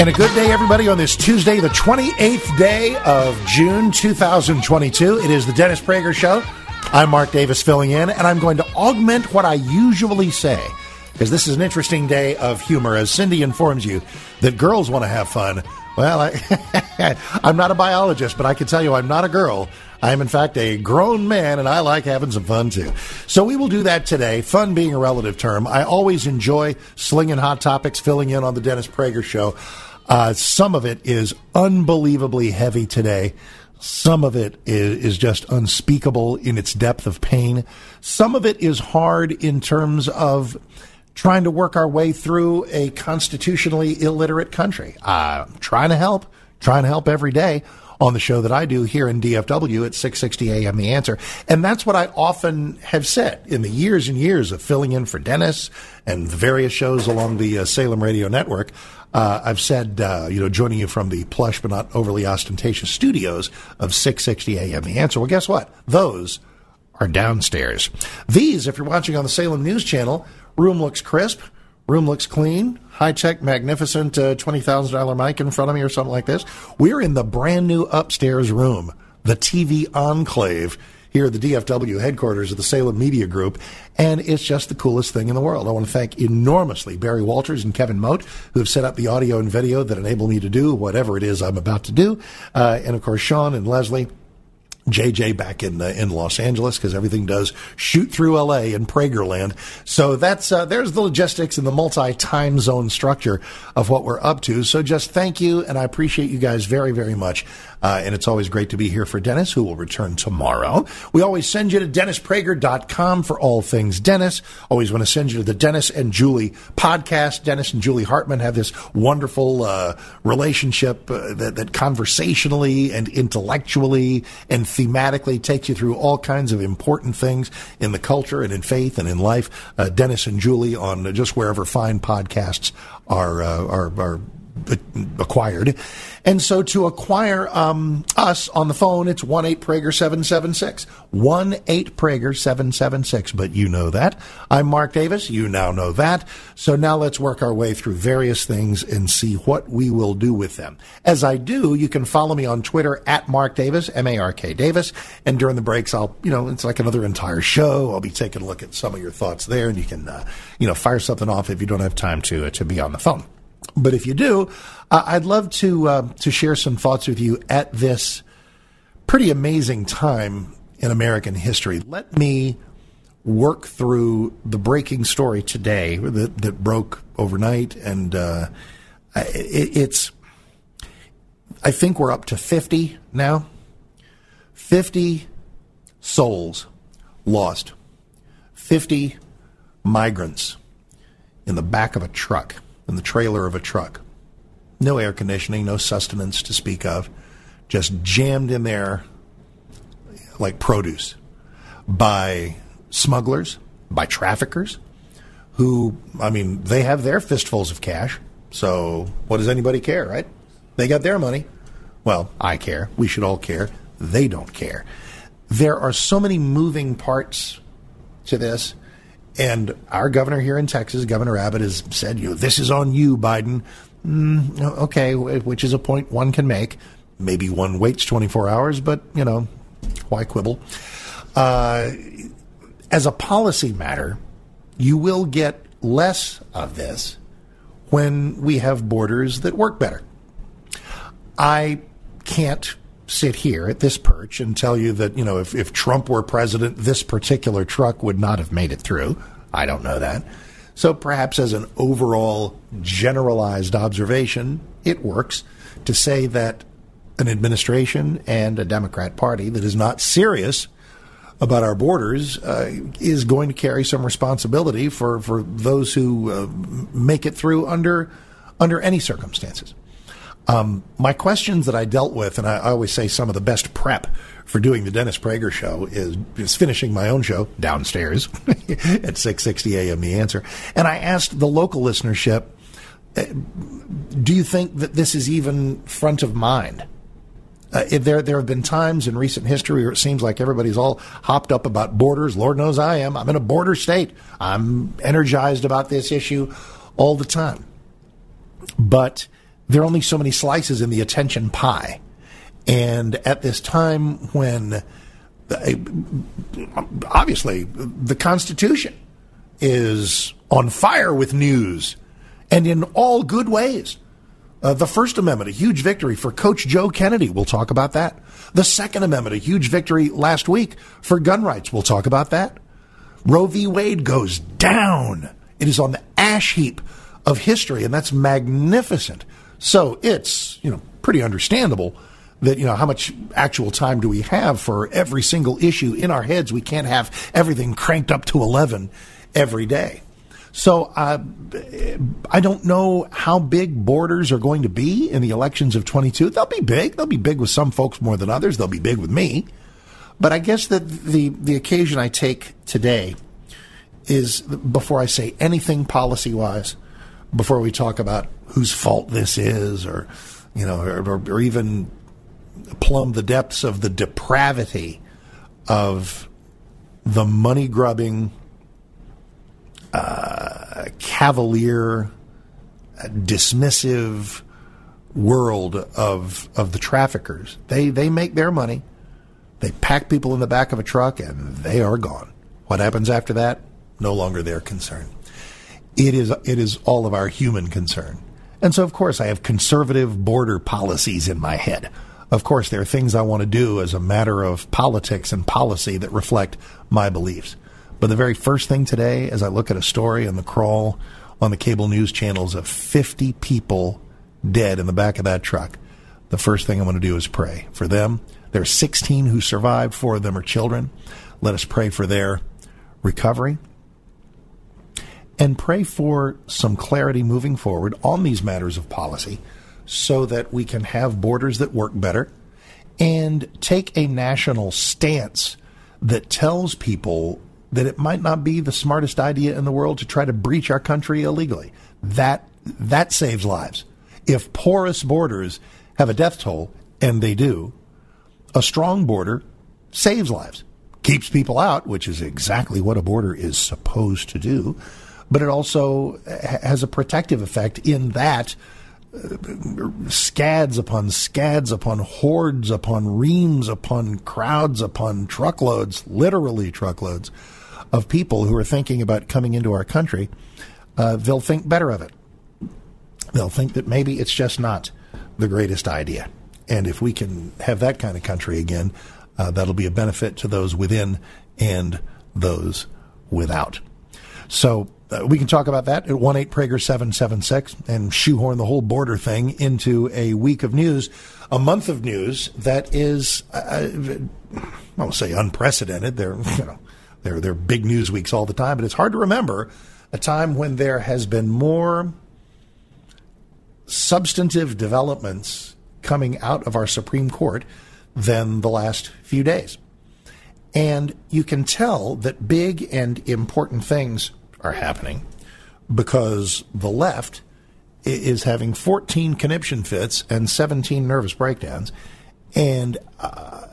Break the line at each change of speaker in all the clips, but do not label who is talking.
And a good day, everybody, on this Tuesday, the 28th day of June 2022. It is the Dennis Prager Show. I'm Mark Davis filling in, and I'm going to augment what I usually say because this is an interesting day of humor. As Cindy informs you that girls want to have fun. Well, I, I'm not a biologist, but I can tell you I'm not a girl. I am, in fact, a grown man, and I like having some fun too. So we will do that today. Fun being a relative term. I always enjoy slinging hot topics, filling in on the Dennis Prager Show. Uh, some of it is unbelievably heavy today. Some of it is, is just unspeakable in its depth of pain. Some of it is hard in terms of trying to work our way through a constitutionally illiterate country. Uh, trying to help, trying to help every day on the show that I do here in DFW at 660 AM The Answer. And that's what I often have said in the years and years of filling in for Dennis and the various shows along the uh, Salem Radio Network. Uh, I've said, uh, you know, joining you from the plush but not overly ostentatious studios of 660 AM The Answer. Well, guess what? Those are downstairs. These, if you're watching on the Salem News Channel, room looks crisp. Room looks clean, high tech, magnificent uh, $20,000 mic in front of me or something like this. We're in the brand new upstairs room, the TV Enclave here at the DFW headquarters of the Salem Media Group, and it's just the coolest thing in the world. I want to thank enormously Barry Walters and Kevin Moat, who have set up the audio and video that enable me to do whatever it is I'm about to do, uh, and of course Sean and Leslie. JJ back in uh, in Los Angeles because everything does shoot through LA and Pragerland. So that's uh, there's the logistics and the multi time zone structure of what we're up to. So just thank you, and I appreciate you guys very very much. Uh, and it's always great to be here for Dennis, who will return tomorrow. We always send you to DennisPrager.com for all things Dennis. Always want to send you to the Dennis and Julie podcast. Dennis and Julie Hartman have this wonderful uh, relationship uh, that, that conversationally and intellectually and thematically takes you through all kinds of important things in the culture and in faith and in life. Uh, Dennis and Julie on just wherever fine podcasts are, uh, are, are acquired. And so to acquire um, us on the phone, it's 1 8 Prager 776. 1 8 Prager 776. But you know that. I'm Mark Davis. You now know that. So now let's work our way through various things and see what we will do with them. As I do, you can follow me on Twitter at Mark Davis, M A R K Davis. And during the breaks, I'll, you know, it's like another entire show. I'll be taking a look at some of your thoughts there and you can, uh, you know, fire something off if you don't have time to, uh, to be on the phone. But if you do, I'd love to uh, to share some thoughts with you at this pretty amazing time in American history. Let me work through the breaking story today that, that broke overnight, and uh, it, it's. I think we're up to fifty now. Fifty souls lost. Fifty migrants in the back of a truck in the trailer of a truck. No air conditioning, no sustenance to speak of, just jammed in there like produce by smugglers, by traffickers, who, I mean, they have their fistfuls of cash. So what does anybody care, right? They got their money. Well, I care. We should all care. They don't care. There are so many moving parts to this. And our governor here in Texas, Governor Abbott, has said, "You know, this is on you, Biden." Mm, okay, which is a point one can make. Maybe one waits 24 hours, but you know, why quibble? Uh, as a policy matter, you will get less of this when we have borders that work better. I can't sit here at this perch and tell you that, you know, if, if Trump were president, this particular truck would not have made it through. I don't know that. So perhaps as an overall generalized observation, it works to say that an administration and a Democrat Party that is not serious about our borders uh, is going to carry some responsibility for, for those who uh, make it through under under any circumstances. Um, my questions that I dealt with, and I, I, always say some of the best prep for doing the Dennis Prager show is, is finishing my own show downstairs at 6:60 a.m. The answer, and I asked the local listenership, uh, "Do you think that this is even front of mind?" Uh, there, there have been times in recent history where it seems like everybody's all hopped up about borders. Lord knows I am. I'm in a border state. I'm energized about this issue all the time. But there are only so many slices in the attention pie. And at this time when uh, obviously the Constitution is on fire with news and in all good ways. Uh, the First Amendment, a huge victory for Coach Joe Kennedy. We'll talk about that. The Second Amendment, a huge victory last week for gun rights. We'll talk about that. Roe v. Wade goes down. It is on the ash heap of history, and that's magnificent. So it's, you know, pretty understandable that, you know, how much actual time do we have for every single issue in our heads? We can't have everything cranked up to 11 every day. So uh, I don't know how big borders are going to be in the elections of 22. They'll be big. They'll be big with some folks more than others. They'll be big with me. But I guess that the, the occasion I take today is before I say anything policy wise, before we talk about whose fault this is or, you know, or, or even plumb the depths of the depravity of the money grubbing uh, cavalier, dismissive world of of the traffickers. They they make their money. They pack people in the back of a truck and they are gone. What happens after that? No longer their concern. It is it is all of our human concern. And so of course I have conservative border policies in my head. Of course there are things I want to do as a matter of politics and policy that reflect my beliefs. But the very first thing today, as I look at a story on the crawl on the cable news channels of 50 people dead in the back of that truck, the first thing I'm going to do is pray for them. There are 16 who survived, four of them are children. Let us pray for their recovery and pray for some clarity moving forward on these matters of policy so that we can have borders that work better and take a national stance that tells people that it might not be the smartest idea in the world to try to breach our country illegally. That that saves lives. If porous borders have a death toll, and they do, a strong border saves lives, keeps people out, which is exactly what a border is supposed to do, but it also has a protective effect in that uh, scads upon scads upon hordes upon reams upon crowds upon truckloads, literally truckloads of people who are thinking about coming into our country, uh, they'll think better of it. They'll think that maybe it's just not the greatest idea. And if we can have that kind of country again, uh, that'll be a benefit to those within and those without. So uh, we can talk about that at 1 8 Prager 776 and shoehorn the whole border thing into a week of news, a month of news that is, uh, I won't say unprecedented. There, you know, there are big news weeks all the time, but it's hard to remember a time when there has been more substantive developments coming out of our Supreme Court than the last few days. And you can tell that big and important things are happening. Because the left is having 14 conniption fits and 17 nervous breakdowns. And uh,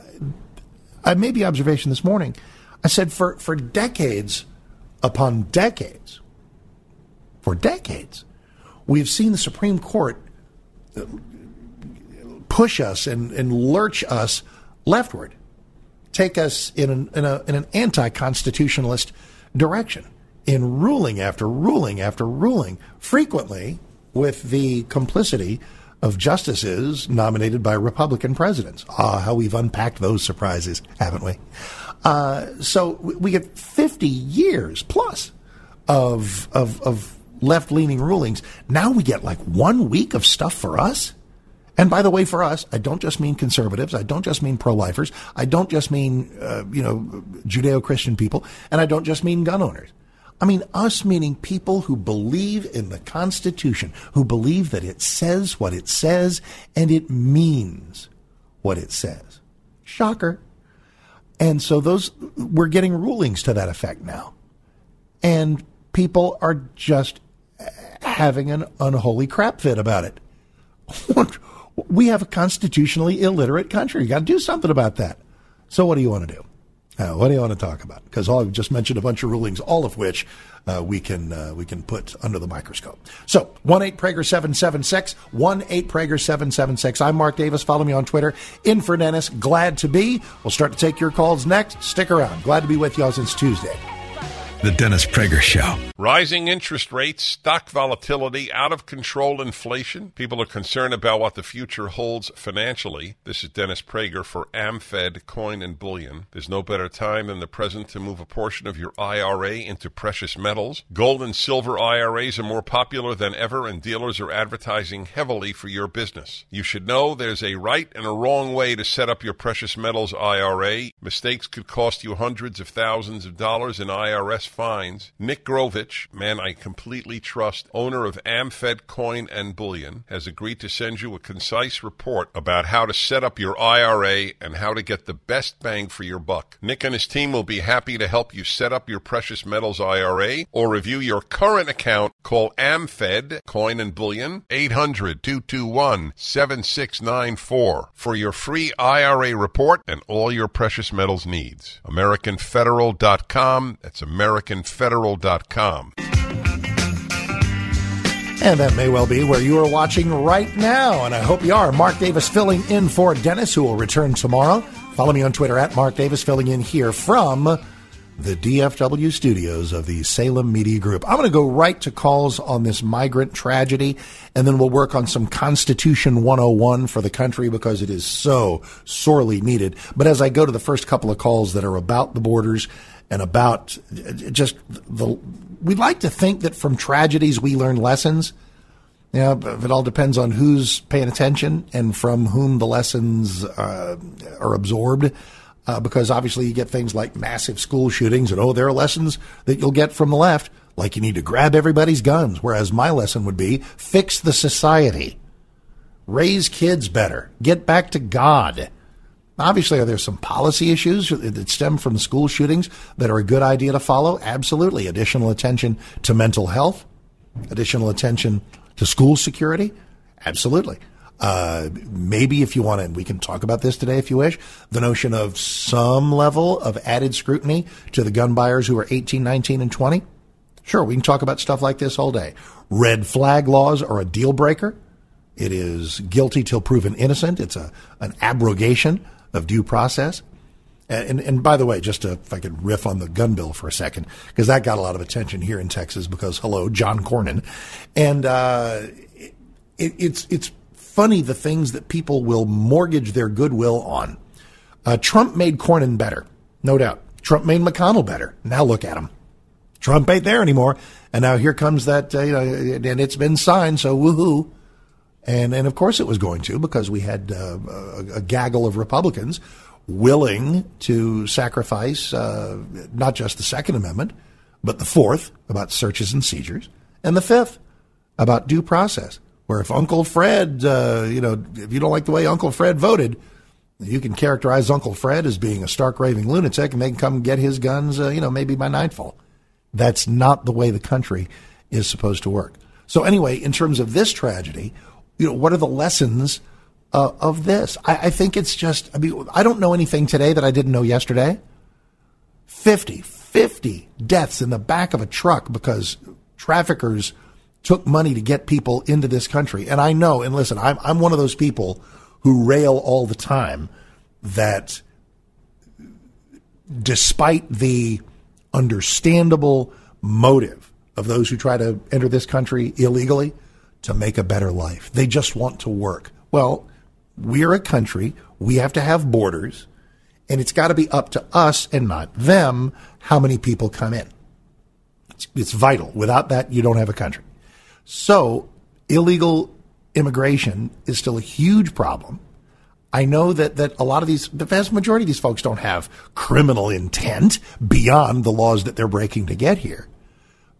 I made the observation this morning. I said, for, for decades upon decades, for decades, we've seen the Supreme Court push us and, and lurch us leftward take us in an, in, a, in an anti-constitutionalist direction in ruling after ruling after ruling, frequently with the complicity of justices nominated by Republican presidents. Ah, how we've unpacked those surprises, haven't we? Uh, so we get 50 years plus of, of, of left leaning rulings. Now we get like one week of stuff for us. And by the way, for us, I don't just mean conservatives. I don't just mean pro-lifers. I don't just mean, uh, you know, Judeo-Christian people. And I don't just mean gun owners. I mean us meaning people who believe in the Constitution, who believe that it says what it says and it means what it says. Shocker. And so those, we're getting rulings to that effect now. And people are just having an unholy crap fit about it. we have a constitutionally illiterate country. You got to do something about that. So what do you want to do? Uh, what do you want to talk about? Because I've just mentioned a bunch of rulings, all of which uh, we can uh, we can put under the microscope. So one eight Prager seven seven six one eight Prager seven seven six. I'm Mark Davis. Follow me on Twitter. In for Dennis. Glad to be. We'll start to take your calls next. Stick around. Glad to be with y'all since Tuesday.
The Dennis Prager Show.
Rising interest rates, stock volatility, out of control inflation. People are concerned about what the future holds financially. This is Dennis Prager for AmFed Coin and Bullion. There's no better time than the present to move a portion of your IRA into precious metals. Gold and silver IRAs are more popular than ever, and dealers are advertising heavily for your business. You should know there's a right and a wrong way to set up your precious metals IRA. Mistakes could cost you hundreds of thousands of dollars in IRS fines. Nick Grovich, man I completely trust, owner of AmFed Coin and Bullion, has agreed to send you a concise report about how to set up your IRA and how to get the best bang for your buck. Nick and his team will be happy to help you set up your precious metals IRA or review your current account. Call AmFed Coin and Bullion 800-221-7694 for your free IRA report and all your precious metals needs. AmericanFederal.com. That's American AmericanFederal.com.
And that may well be where you are watching right now. And I hope you are. Mark Davis filling in for Dennis, who will return tomorrow. Follow me on Twitter at Mark Davis, filling in here from the DFW studios of the Salem Media Group. I'm going to go right to calls on this migrant tragedy, and then we'll work on some Constitution 101 for the country because it is so sorely needed. But as I go to the first couple of calls that are about the borders and about just the. We'd like to think that from tragedies we learn lessons. Yeah, but it all depends on who's paying attention and from whom the lessons uh, are absorbed. Uh, because obviously you get things like massive school shootings, and oh, there are lessons that you'll get from the left, like you need to grab everybody's guns. Whereas my lesson would be fix the society, raise kids better, get back to God. Obviously, are there some policy issues that stem from school shootings that are a good idea to follow? Absolutely. Additional attention to mental health, additional attention to school security? Absolutely. Uh, maybe if you want to, and we can talk about this today if you wish, the notion of some level of added scrutiny to the gun buyers who are 18, 19, and 20. Sure, we can talk about stuff like this all day. Red flag laws are a deal breaker. It is guilty till proven innocent. It's a, an abrogation of due process. And, and, by the way, just to, if I could riff on the gun bill for a second, because that got a lot of attention here in Texas because, hello, John Cornyn. And uh, it, it's, it's funny the things that people will mortgage their goodwill on. Uh, Trump made Cornyn better, no doubt. Trump made McConnell better. Now look at him. Trump ain't there anymore. And now here comes that, uh, you know, and it's been signed, so woohoo. And, and of course it was going to because we had uh, a, a, gaggle of Republicans willing to sacrifice uh, not just the Second Amendment, but the Fourth about searches and seizures, and the Fifth about due process. Where if Uncle Fred, uh, you know, if you don't like the way Uncle Fred voted, you can characterize Uncle Fred as being a stark raving lunatic, and they can come get his guns, uh, you know, maybe by nightfall. That's not the way the country is supposed to work. So anyway, in terms of this tragedy, you know, what are the lessons uh, of this? I, I, think it's just, I mean, I don't know anything today that I didn't know yesterday. 50, 50 deaths in the back of a truck because traffickers took money to get people into this country. And I know, and listen, I'm, I'm one of those people who rail all the time that despite the understandable motive of those who try to enter this country illegally to make a better life. They just want to work. Well, we're a country, we have to have borders, and it's got to be up to us and not them how many people come in. It's, it's vital. Without that, you don't have a country. So, illegal immigration is still a huge problem. I know that, that a lot of these, the vast majority of these folks don't have criminal intent beyond the laws that they're breaking to get here.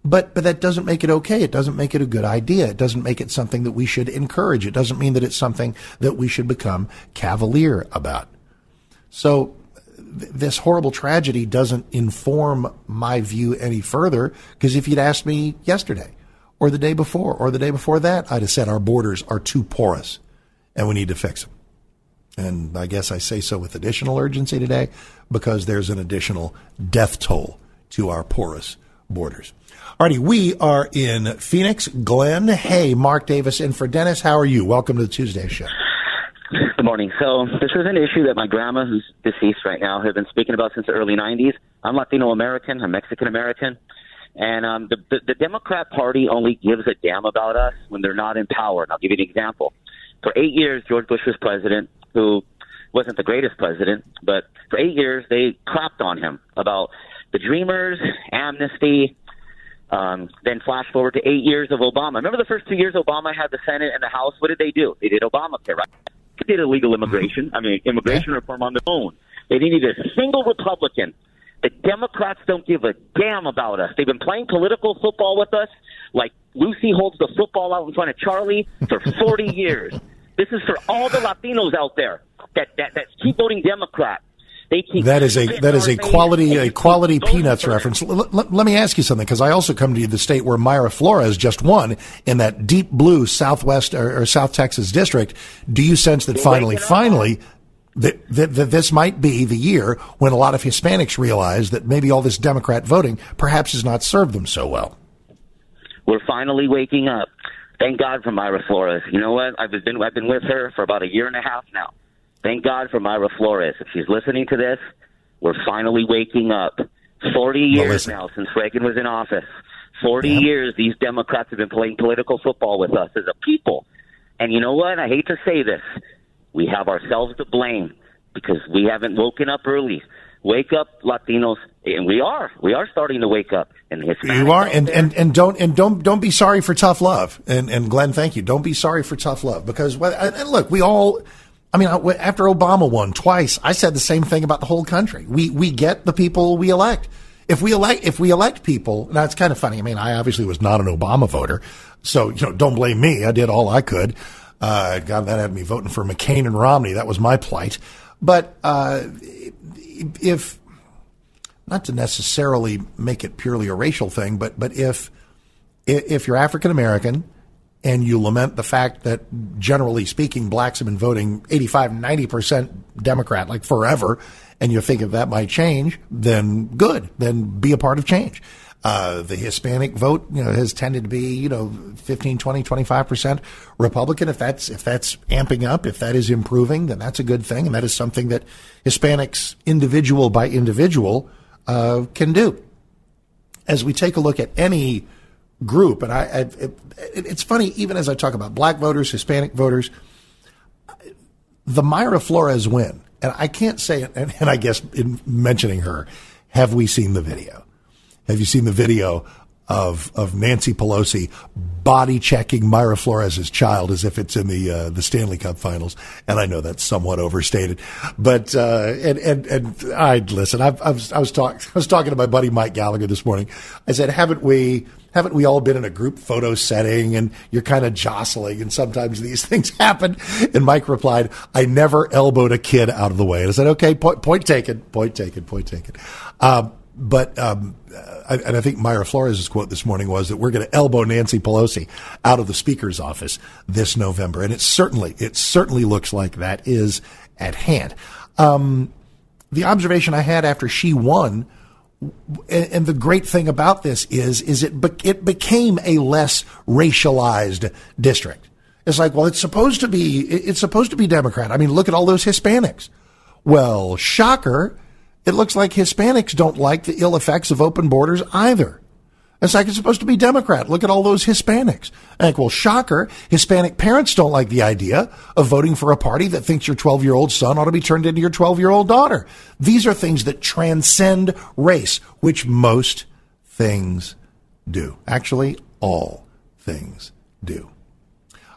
But, but that doesn't make it okay. It doesn't make it a good idea. It doesn't make it something that we should encourage. It doesn't mean that it's something that we should become cavalier about. So th- this horrible tragedy doesn't inform my view any further because if you'd asked me yesterday or the day before or the day before that, I'd have said our borders are too porous and we need to fix them. And I guess I say so with additional urgency today because there's an additional death toll to our porous borders. Alrighty, we are in Phoenix. Glenn, hey, Mark Davis in for Dennis. How are you? Welcome to the Tuesday show.
Good morning. So this is an issue that my grandma, who's deceased right now, has been speaking about since the early '90s. I'm Latino American. I'm Mexican American, and um, the, the the Democrat Party only gives a damn about us when they're not in power. And I'll give you an example. For eight years, George Bush was president, who wasn't the greatest president, but for eight years they crapped on him about the Dreamers, amnesty, um, then flash forward to eight years of Obama. Remember the first two years Obama had the Senate and the House? What did they do? They did Obamacare, right? They did illegal immigration. I mean, immigration reform on their own. They didn't need a single Republican. The Democrats don't give a damn about us. They've been playing political football with us like Lucy holds the football out in front of Charlie for 40 years. This is for all the Latinos out there that, that, that keep voting Democrat. They keep
that is a that is a quality a quality peanuts reference. L- l- let me ask you something because I also come to you the state where Mayra Flores just won in that deep blue Southwest or, or South Texas district. Do you sense that finally, finally, that, that, that this might be the year when a lot of Hispanics realize that maybe all this Democrat voting perhaps has not served them so well?
We're finally waking up. Thank God for Mayra Flores. You know what? I've been I've been with her for about a year and a half now. Thank God for Mayra Flores. If she's listening to this, we're finally waking up. 40 years now since Reagan was in office. 40 yeah. years these Democrats have been playing political football with us as a people. And you know what? I hate to say this. We have ourselves to blame because we haven't woken up early. Wake up, Latinos, and we are. We are starting to wake up. And
you are, and, and and don't and don't don't be sorry for tough love. And and Glenn, thank you. Don't be sorry for tough love because and look, we all I mean, after Obama won twice, I said the same thing about the whole country. We we get the people we elect. If we elect if we elect people, now it's kind of funny. I mean, I obviously was not an Obama voter, so you know, don't blame me. I did all I could. Uh, God, that had me voting for McCain and Romney. That was my plight. But uh, if not to necessarily make it purely a racial thing, but but if if you're African American and you lament the fact that generally speaking, blacks have been voting 85, 90% Democrat like forever, and you think if that might change, then good, then be a part of change. Uh, the Hispanic vote, you know, has tended to be, you know, 15, 20, 25% Republican. If that's, if that's amping up, if that is improving, then that's a good thing. And that is something that Hispanics, individual by individual, uh, can do. As we take a look at any group, and I, I it, it's funny even as I talk about black voters, Hispanic voters, the Mayra Flores win, and I can't say it, and, and I guess in mentioning her, have we seen the video? Have you seen the video of of Nancy Pelosi body checking Mayra Flores' child as if it's in the uh, the Stanley Cup Finals, and I know that's somewhat overstated, but uh, and and and I listen. I've, I've, I was talking I was talking to my buddy Mike Gallagher this morning. I said, haven't we? Haven't we all been in a group photo setting and you're kind of jostling and sometimes these things happen? And Mike replied, I never elbowed a kid out of the way. And I said, okay, point, point taken, point taken, point taken. Um, but um, and I think Mayra Flores' quote this morning was that we're going to elbow Nancy Pelosi out of the Speaker's office this November, and it certainly it certainly looks like that is at hand. Um, the observation I had after she won, and, the great thing about this is is it be, it became a less racialized district. It's like, well, it's supposed to be it's supposed to be Democrat. I mean, look at all those Hispanics. Well, shocker it looks like Hispanics don't like the ill effects of open borders either. It's like it's supposed to be Democrat. Look at all those Hispanics. Like, well, shocker, Hispanic parents don't like the idea of voting for a party that thinks your 12 year old son ought to be turned into your 12 year old daughter. These are things that transcend race, which most things do. Actually, all things do.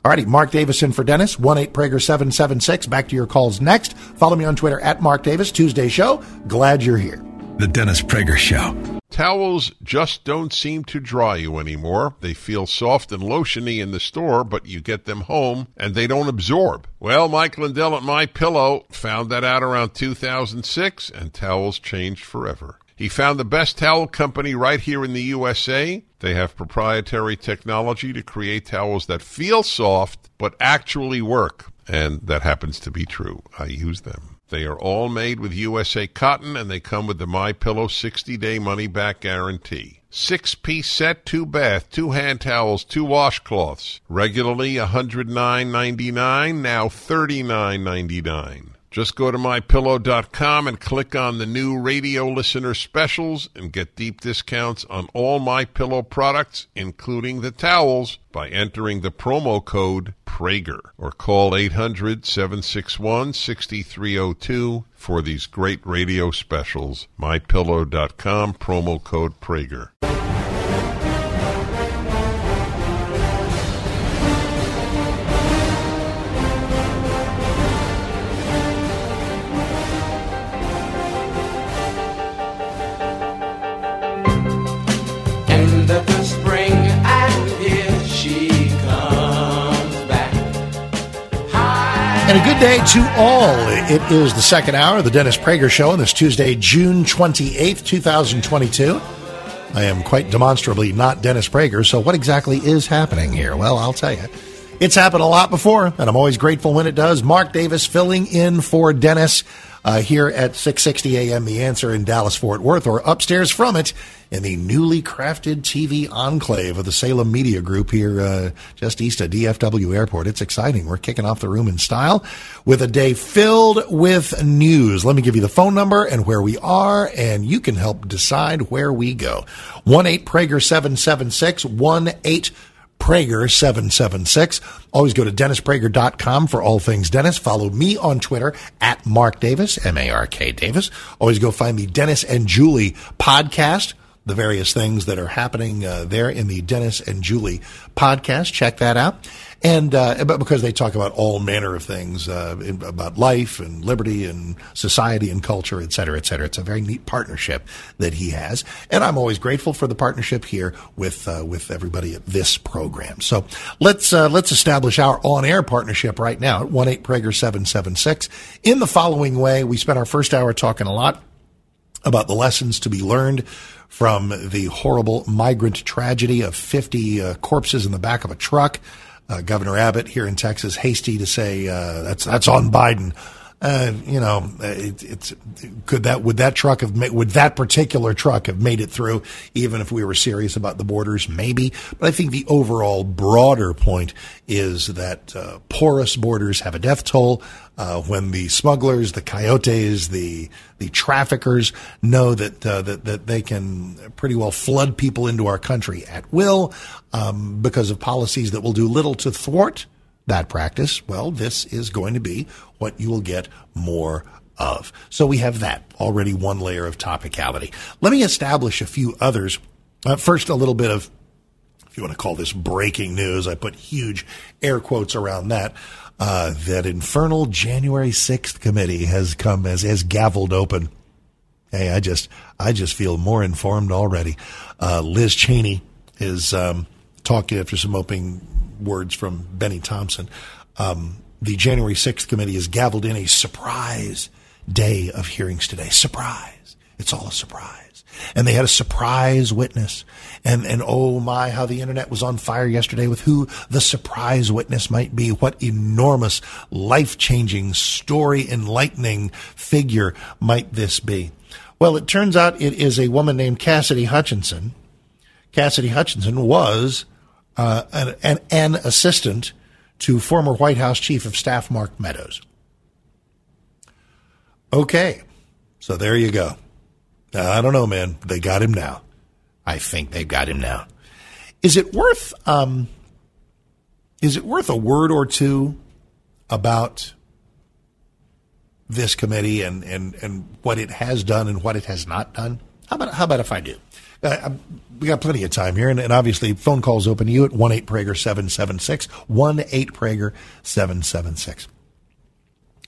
Alrighty, Mark Davis in for Dennis, 1-8 Prager 776. Back to your calls next. Follow me on Twitter at Mark Davis, Tuesday show. Glad you're here.
The Dennis Prager Show.
Towels just don't seem to dry you anymore. They feel soft and lotiony in the store, but you get them home and they don't absorb. Well, Mike Lindell at My Pillow found that out around 2006 and towels changed forever. He found the best towel company right here in the USA. They have proprietary technology to create towels that feel soft but actually work. And that happens to be true. I use them. They are all made with USA cotton and they come with the My Pillow 60-day money back guarantee. Six-piece set, two bath, two hand towels, two washcloths. Regularly $109.99, now $39.99. Just go to mypillow.com and click on the new radio listener specials and get deep discounts on all my pillow products including the towels by entering the promo code Prager or call 800-761-6302 for these great radio specials. mypillow.com promo code Prager.
And
a good day to all. It is the second hour of the Dennis Prager Show on this Tuesday, June 28th, 2022. I am quite demonstrably not Dennis Prager, so what exactly is happening here? Well, I'll tell you. It's happened a lot before, and I'm always grateful when it does. Mark Davis filling in for Dennis uh, here at 660 AM The Answer in Dallas, Fort Worth, or upstairs from it in the newly crafted TV enclave of the Salem Media Group here uh, just east of DFW Airport. It's exciting. We're kicking off the room in style with a day filled with news. Let me give you the phone number and where we are, and you can help decide where we go. 1 8 Prager 776 1 8 Prager 776. Always go to DennisPrager.com for all things Dennis. Follow me on Twitter at Mark Davis, M A R K Davis. Always go find the Dennis and Julie podcast, the various things that are happening uh, there in the Dennis and Julie podcast. Check that out. And uh, but because they talk about all manner of things uh, in, about life and liberty and society and culture, et cetera, et cetera. It's a very neat partnership that he has, and I'm always grateful for the partnership here with uh, with everybody at this program. So let's uh, let's establish our on air partnership right now at one eight Prager seven seven six. In the following way, we spent our first hour talking a lot about the lessons to be learned from the horrible migrant tragedy of 50 uh, corpses in the back of a truck. Uh, Governor Abbott here in Texas hasty to say uh, that's that's on Biden. Uh, you know, it, it's could that would that truck have made, would that particular truck have made it through even if we were serious about the borders? Maybe, but I think the overall broader point is that uh, porous borders have a death toll. Uh, when the smugglers, the coyotes, the the traffickers know that uh, that that they can pretty well flood people into our country at will um, because of policies that will do little to thwart that practice, well, this is going to be what you will get more of. So we have that already one layer of topicality. Let me establish a few others. Uh, first, a little bit of, if you want to call this breaking news, I put huge air quotes around that. Uh, that infernal January 6th committee has come as has gavelled open. Hey, I just I just feel more informed already. Uh, Liz Cheney is um, talking after some opening words from Bennie Thompson. Um, the January 6th committee has gavelled in a surprise day of hearings today. Surprise. It's all a surprise. And they had a surprise witness. And, and oh my, how the internet was on fire yesterday with who the surprise witness might be. What enormous, life changing, story enlightening figure might this be? Well, it turns out it is a woman named Cassidy Hutchinson. Cassidy Hutchinson was uh, an, an, an assistant to former White House Chief of Staff Mark Meadows. Okay. So there you go. Now, I don't know, man. They got him now. I think they've got him now. Is it worth um, is it worth a word or two about this committee and, and, and what it has done and what it has not done? How about how about if I do? Uh, we got plenty of time here, and, and obviously phone calls open to you at one eight Prager seven seven six one eight Prager seven seven six.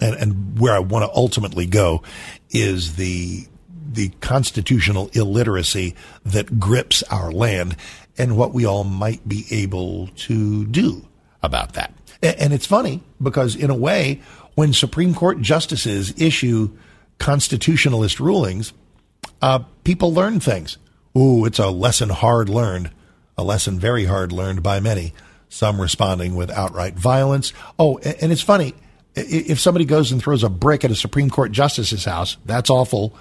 And and where I want to ultimately go is the the constitutional illiteracy that grips our land and what we all might be able to do about that. And, it's funny because in a way, when Supreme Court justices issue constitutionalist rulings, uh, people learn things. Ooh, it's a lesson hard learned, a lesson very hard learned by many, some responding with outright violence. Oh, and it's funny. If somebody goes and throws a brick at a Supreme Court justice's house, that's awful.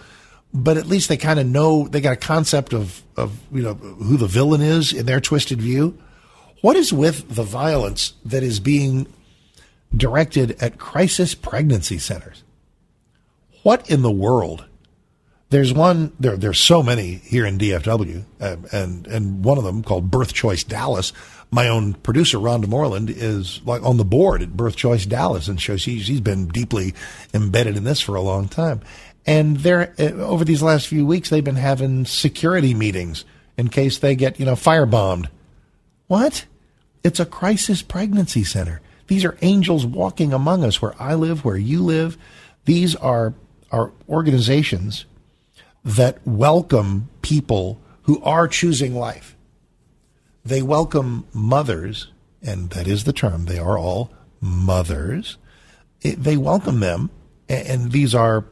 But at least they kind of know, they got a concept of, of, you know, who the villain is in their twisted view. What is with the violence that is being directed at crisis pregnancy centers? What in the world there's one there. There's so many here in DFW, uh, and and one of them called Birth Choice Dallas. My own producer Rhonda Moreland is like on the board at Birth Choice Dallas, and so she's she's been deeply embedded in this for a long time. And they're uh, over these last few weeks, they've been having security meetings in case they get you know firebombed. What? It's a crisis pregnancy center. These are angels walking among us where I live, where you live. These are are organizations that welcome people who are choosing life. They welcome mothers, and that is the term, they are all mothers. It, they welcome them, and, and these are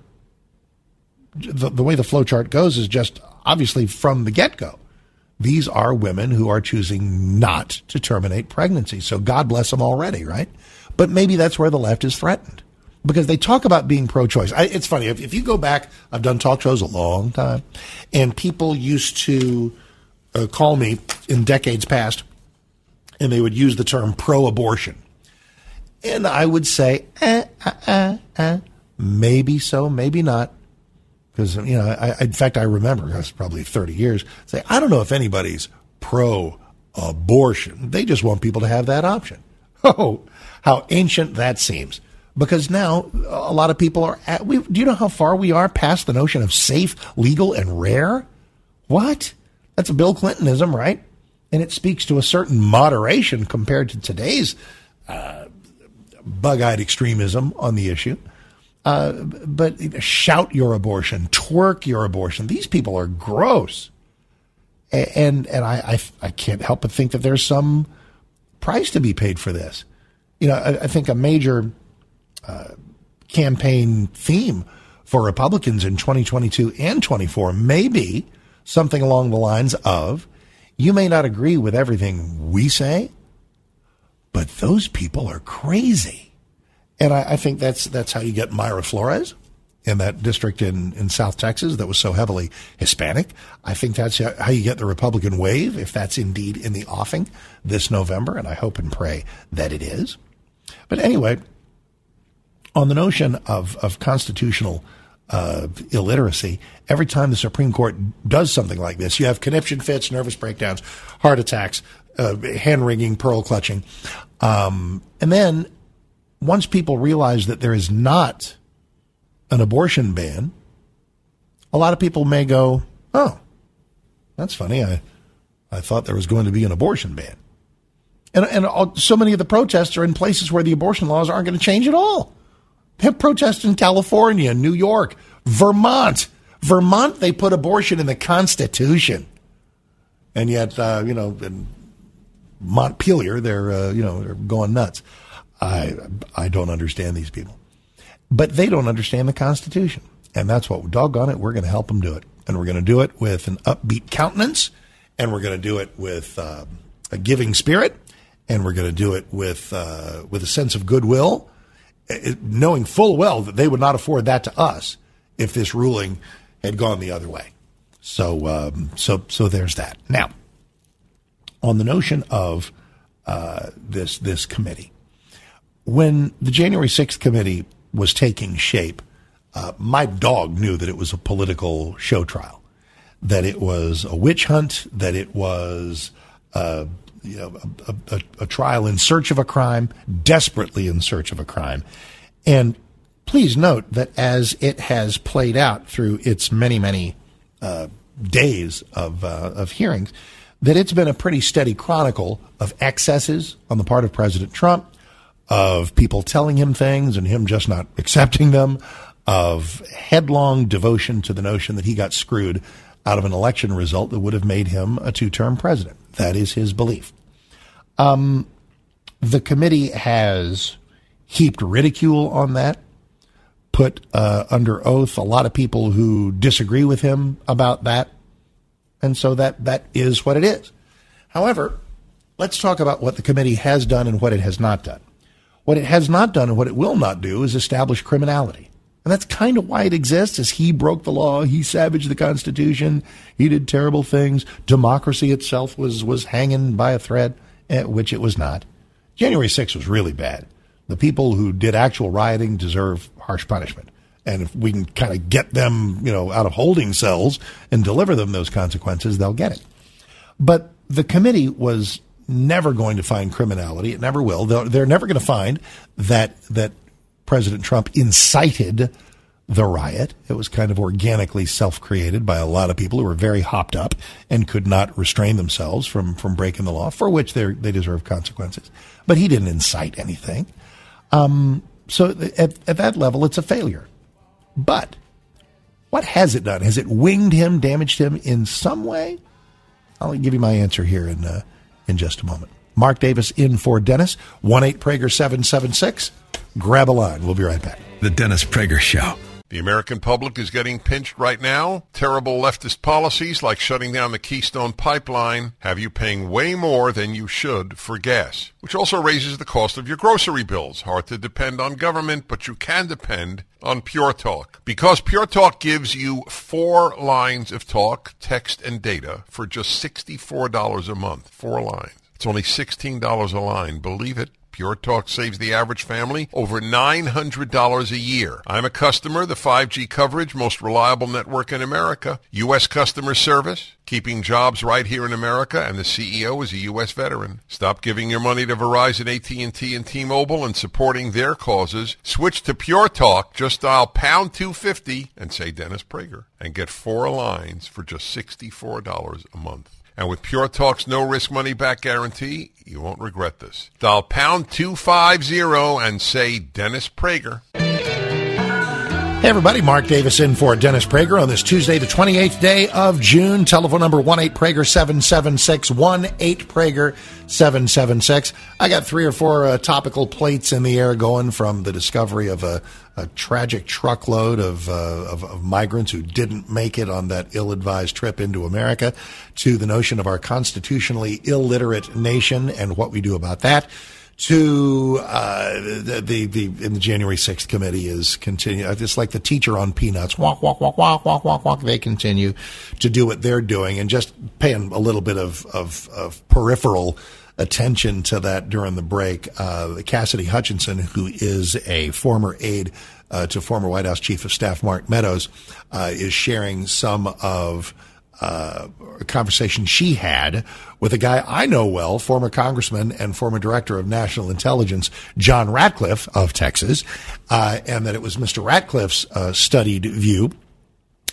the, the way the flowchart goes is just obviously from the get go. These are women who are choosing not to terminate pregnancy. So God bless them already, right? But maybe that's where the left is threatened because they talk about being pro-choice. It's funny if, if, you go back. I've done talk shows a long time, and people used to uh, call me in decades past, and they would use the term pro-abortion, and I would say, eh, eh, eh, eh. maybe so, maybe not. Because you know, I, in fact, I remember that's probably thirty years. Say, I don't know if anybody's pro-abortion. They just want people to have that option. Oh, how ancient that seems because now a lot of people are at, we, do you know how far we are past the notion of safe, legal, and rare? What? That's a Bill Clintonism, right? And it speaks to a certain moderation compared to today's uh, bug eyed extremism on the issue. Uh, but shout your abortion, twerk your abortion. These people are gross. And, and I, I, I can't help but think that there's some price to be paid for this. You know, I, I think a major uh, campaign theme for Republicans in 2022 and 24 may be something along the lines of you may not agree with everything we say, but those people are crazy. And I, I think that's that's how you get Mayra Flores in that district in, in South Texas that was so heavily Hispanic. I think that's how you get the Republican wave, if that's indeed in the offing this November, and I hope and pray that it is. But anyway, on the notion of, of constitutional uh, illiteracy, every time the Supreme Court does something like this, you have conniption fits, nervous breakdowns, heart attacks, uh, hand wringing, pearl clutching. Um, and then once people realize that there is not an abortion ban, a lot of people may go, oh, that's funny. I, I thought there was going to be an abortion ban. And, and all, so many of the protests are in places where the abortion laws aren't going to change at all. Have protests in California, New York, Vermont. Vermont, they put abortion in the Constitution. And yet, uh, you know, in Montpelier, they're, uh, you know, they're going nuts. I, I don't understand these people. But they don't understand the Constitution. And that's what, doggone it, we're going to help them do it. And we're going to do it with an upbeat countenance. And we're going to do it with uh, a giving spirit. And we're going to do it with, uh, with a sense of goodwill knowing full well that they would not afford that to us if this ruling had gone the other way. So, um, so, so there's that. Now, on the notion of uh, this this committee, when the January sixth committee was taking shape, Uh, my dog knew that it was a political show trial, that it was a witch hunt, that it was uh, you know, a, a, a, trial in search of a crime, desperately in search of a crime. And please note that as it has played out through its many, many uh, days of, uh, of hearings, that it's been a pretty steady chronicle of excesses on the part of President Trump, of people telling him things and him just not accepting them, of headlong devotion to the notion that he got screwed out of an election result that would have made him a two term president. That is his belief. Um, the committee has heaped ridicule on that, put uh, under oath a lot of people who disagree with him about that. And so that, that is what it is. However, let's talk about what the committee has done and what it has not done. What it has not done and what it will not do is establish criminality. And that's kind of why it exists is he broke the law, he savaged the constitution, he did terrible things. Democracy itself was was hanging by a thread, eh, which it was not. January 6th was really bad. The people who did actual rioting deserve harsh punishment. And if we can kind of get them, you know, out of holding cells and deliver them those consequences, they'll get it. But the committee was never going to find criminality. It never will. They're, never going to find that that President Trump incited the riot. It was kind of organically self created by a lot of people who were very hopped up and could not restrain themselves from, from breaking the law, for which they they deserve consequences. But he didn't incite anything. Um, so at, at that level, it's a failure. But what has it done? Has it winged him, damaged him in some way? I'll give you my answer here in uh, in just a moment. Mark Davis in for Dennis, 1 8 Prager 776 grab a line. We'll be right back.
The Dennis Prager Show.
The American public is getting pinched right now. Terrible leftist policies like shutting down the Keystone Pipeline have you paying way more than you should for gas, which also raises the cost of your grocery bills. Hard to depend on government, but you can depend on Pure Talk. Because Pure Talk gives you four lines of talk, text, and data for just $64 a month. Four lines. It's only $16 a line. Believe it. Pure Talk saves the average family over $900 a year. I'm a customer, the 5G coverage, most reliable network in America. U.S. customer service, keeping jobs right here in America, and the CEO is a U.S. veteran. Stop giving your money to Verizon, AT&T, and T-Mobile and supporting their causes. Switch to Pure Talk. Just dial pound 250 and say Dennis Prager and get four lines for just $64 a month. And with Pure Talk's no risk money back guarantee, you won't regret this. Dial pound 250 and say Dennis Prager.
Hey everybody, Mark Davis in for Dennis Prager on this Tuesday, the 28th day of June. Telephone number 18Prager 776 18Prager 776. I got three or four uh, topical plates in the air going from the discovery of a, a tragic truckload of, uh, of, of migrants who didn't make it on that ill-advised trip into America to the notion of our constitutionally illiterate nation and what we do about that to uh, the, the, the the January sixth committee is continue. It's like the teacher on peanuts. Walk, walk, walk, walk, walk, walk, walk. They continue to do what they're doing, and just paying a little bit of of, of peripheral attention to that during the break. Uh, Cassidy Hutchinson, who is a former aide uh, to former White House Chief of Staff Mark Meadows, uh, is sharing some of uh, a conversation she had with a guy I know well, former congressman and former director of national intelligence, John Ratcliffe of Texas, uh, and that it was Mr. Ratcliffe's uh, studied view,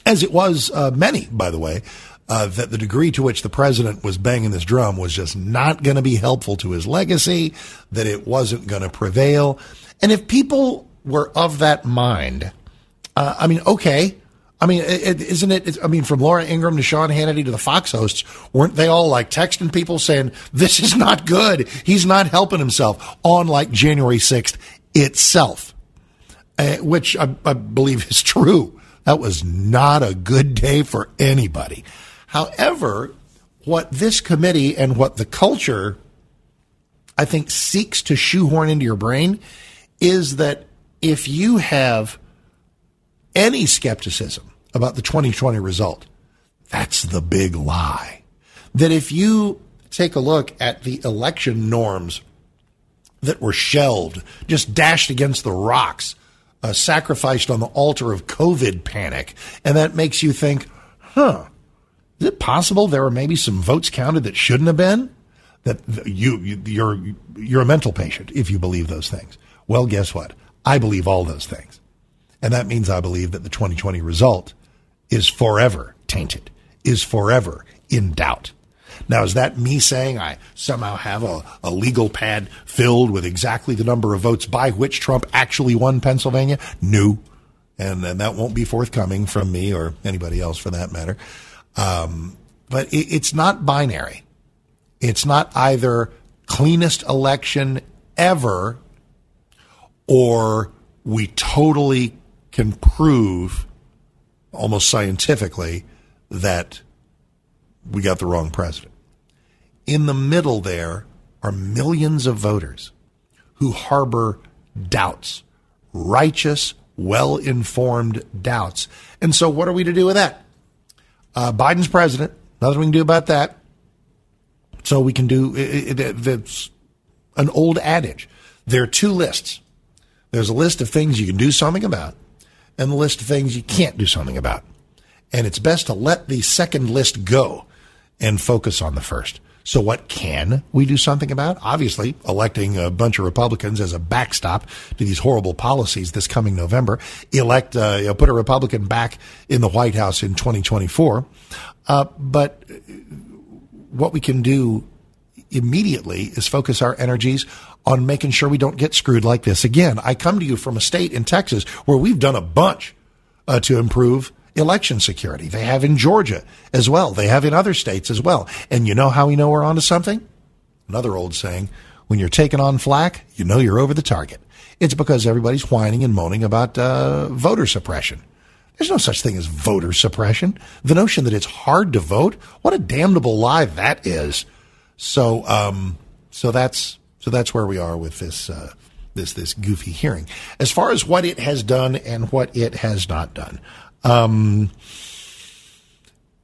as it was uh, many, by the way, uh, that the degree to which the president was banging this drum was just not going to be helpful to his legacy, that it wasn't going to prevail. And if people were of that mind, uh, I mean, okay, I mean, is not it? I mean, from Laura Ingraham to Sean Hannity to the Fox hosts, weren't they all like texting people saying, this is not good? He's not helping himself on like January 6th itself, uh, which I, I believe is true. That was not a good day for anybody. However, what this committee and what the culture, I think, seeks to shoehorn into your brain is that if you have any skepticism about the 2020 result, that's the big lie. That if you take a look at the election norms that were shelved, just dashed against the rocks uh, sacrificed on the altar of COVID panic, and that makes you think, huh, is it possible there were maybe some votes counted that shouldn't have been? That you, you you're you're a mental patient if you believe those things. Well, guess what? I believe all those things, and that means I believe that the 2020 result is forever tainted, is forever in doubt. Now, is that me saying I somehow have a, a legal pad filled with exactly the number of votes by which Trump actually won Pennsylvania? No. And, and that won't be forthcoming from me or anybody else for that matter. Um, but it, it's not binary. It's not either cleanest election ever or we totally can prove almost scientifically that we got the wrong president. In the middle there are millions of voters who harbor doubts, righteous, well informed doubts. And so, what are we to do with that? Uh, Biden's president, nothing we can do about that. So, we can do it, it, it's an old adage. There are two lists there's a list of things you can do something about, and the list of things you can't do something about. And it's best to let the second list go and focus on the first. So, what can we do something about? Obviously, electing a bunch of Republicans as a backstop to these horrible policies this coming November. Elect, uh, you know, put a Republican back in the White House in 2024. Uh, but what we can do immediately is focus our energies on making sure we don't get screwed like this again. I come to you from a state in Texas where we've done a bunch uh, to improve election security. They have in Georgia as well. They have in other states as well. And you know how we know we're onto something? Another old saying, when you're taking on flack, you know you're over the target. It's because everybody's whining and moaning about uh, voter suppression. There's no such thing as voter suppression. The notion that it's hard to vote, what a damnable lie that is. So, um, so that's so that's where we are with this uh, this this goofy hearing. As far as what it has done and what it has not done, um,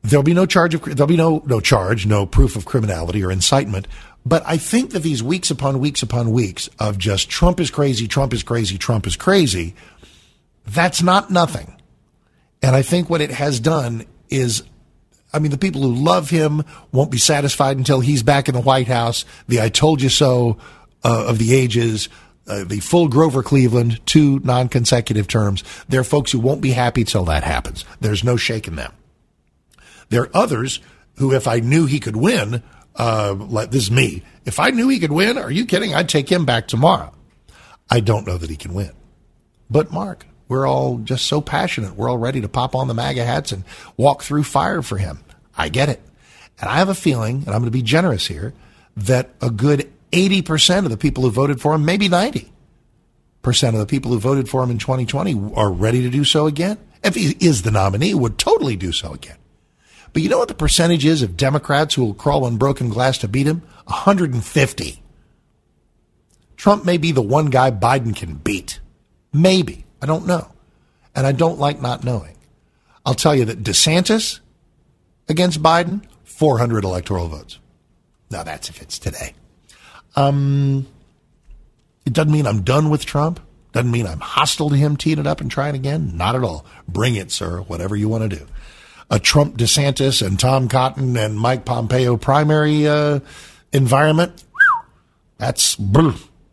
there'll be no charge of there'll be no no charge, no proof of criminality or incitement. But I think that these weeks upon weeks upon weeks of just Trump is crazy, Trump is crazy, Trump is crazy, that's not nothing. And I think what it has done is I mean, the people who love him won't be satisfied until he's back in the White House. The I told you so uh, of the ages, uh, the full Grover Cleveland, two non consecutive terms. There are folks who won't be happy till that happens. There's no shaking them. There are others who, if I knew he could win, uh, like this is me. If I knew he could win, are you kidding? I'd take him back tomorrow. I don't know that he can win. But Mark, we're all just so passionate. We're all ready to pop on the MAGA hats and walk through fire for him. I get it. And I have a feeling, and I'm going to be generous here, that a good 80% of the people who voted for him, maybe 90% of the people who voted for him in 2020 are ready to do so again. If he is the nominee, would totally do so again. But you know what the percentage is of Democrats who will crawl on broken glass to beat him? 150. Trump may be the one guy Biden can beat. Maybe. I don't know. And I don't like not knowing. I'll tell you that DeSantis against Biden, 400 electoral votes. Now that's if it's today. Um, it doesn't mean I'm done with Trump. Doesn't mean I'm hostile to him teeing it up and trying again. Not at all. Bring it, sir. Whatever you want to do. A Trump, DeSantis, and Tom Cotton and Mike Pompeo primary uh, environment. That's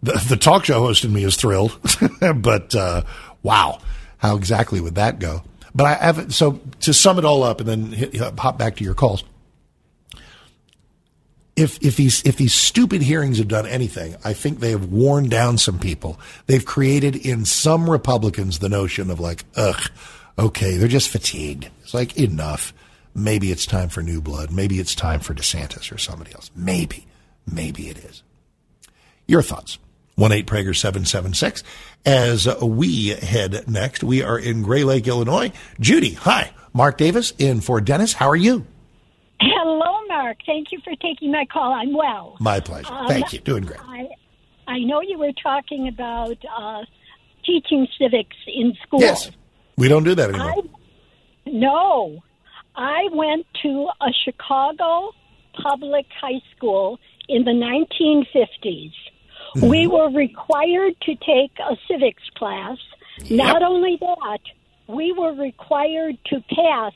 the, the, talk show host in me is thrilled, but uh, wow, how exactly would that go? But I have so to sum it all up and then hit, hop back to your calls. If if these if these stupid hearings have done anything, I think they have worn down some people. They've created in some Republicans the notion of like, ugh, okay, they're just fatigued. It's like enough. Maybe it's time for new blood. Maybe it's time for DeSantis or somebody else. Maybe, maybe it is. Your thoughts? One eight Prager seven seven six. As we head next, we are in Gray Lake, Illinois. Judy, hi. Mark Davis in for Dennis. How are you?
Hello, Mark. Thank you for taking my call. I'm well.
My pleasure. Um, Thank you. Doing great.
I, I know you were talking about uh, teaching civics in school.
Yes. We don't do that anymore. I,
no. I went to a Chicago public high school in the 1950s. Mm-hmm. We were required to take a civics class Not only that, we were required to pass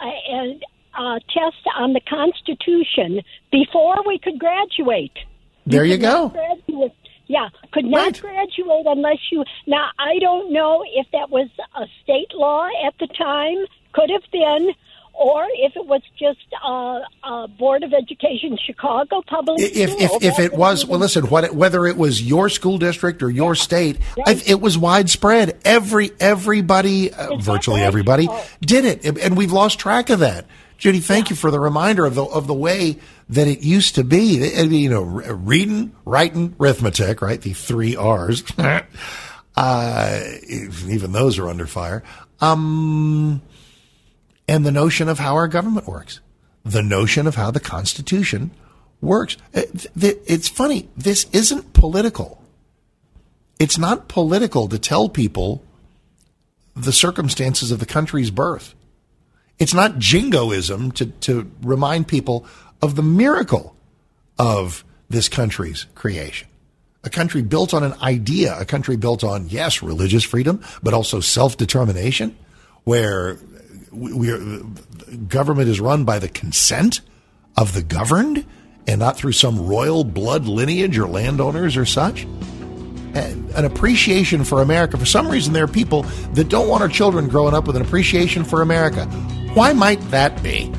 a, a, test on the Constitution before we could graduate.
There you
not
go.
graduate- Yeah, could not
Right.
graduate unless you. Now, I don't know if that was a state law at the time, could have been, or if it was just a, a Board of Education Chicago public
If,
school.
if, if it was, well, listen, what, whether it was your school district or your state, I- it was widespread. Every, everybody, uh, virtually
right?
everybody
Oh.
did it. And- we've lost track of that. Judy, thank you for the reminder of the, of the way that it used to be. I mean, You know, reading, writing, arithmetic, right? The three R's. uh, even those are under fire. Um, and the notion of how our government works, the notion of how the Constitution works. Eh, it's funny. This isn't political. It's not political to tell people the circumstances of the country's birth. It's not jingoism to, to remind people of the miracle of this country's creation. A country built on an idea, a country built on, yes, religious freedom, but also self determination, where we, are, government is run by the consent of the governed and not through some royal blood lineage or landowners or such. And an appreciation for America. For some reason, there are people that don't want our children growing up with an appreciation for America. Why might that be?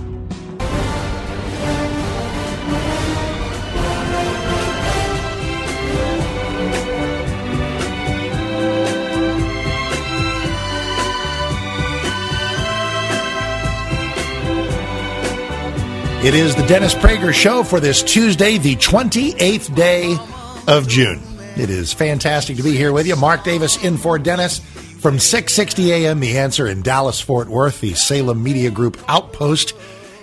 It is the Dennis Prager Show for this Tuesday, the 28th day of June. It is fantastic to be here with you. Mark Davis in for Dennis from 6:60 a.m. The Answer in Dallas, Fort Worth, the Salem Media Group outpost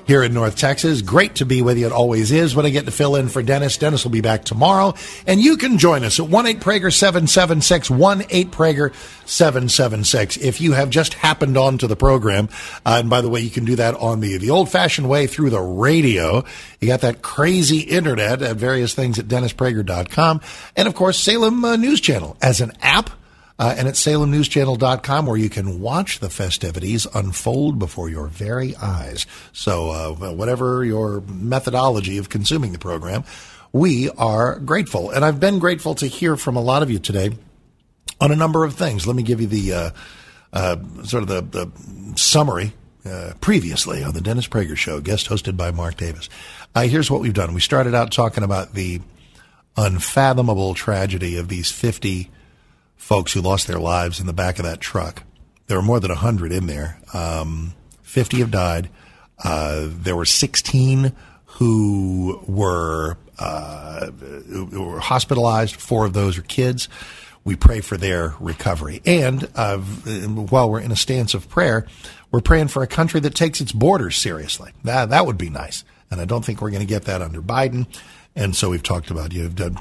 here in North Texas. Great to be with you. It always is when I get to fill in for Dennis. Dennis will be back tomorrow, and you can join us at one eight Prager seven seven six one eight Prager seven seven six. If you have just happened onto the program, uh, and by the way, you can do that on the the old fashioned way through the radio. You got that crazy internet at various things at DennisPrager.com, and of course Salem uh, News Channel as an app. Uh, and at salemnewschannel.com where you can watch the festivities unfold before your very eyes. So, uh, whatever your methodology of consuming the program, we are grateful. And I've been grateful to hear from a lot of you today on a number of things. Let me give you the uh, uh, sort of the, the summary uh, previously on the Dennis Prager Show, guest hosted by Mark Davis. Uh, here's what we've done. We started out talking about the unfathomable tragedy of these 50 folks who lost their lives in the back of that truck. There were more than 100 in there. Um, 50 have died. Uh, there were 16 who were, uh, who were hospitalized. Four of those are kids. We pray for their recovery. And uh, while we're in a stance of prayer, we're praying for a country that takes its borders seriously. That, that would be nice. And I don't think we're going to get that under Biden. And so we've talked about you've done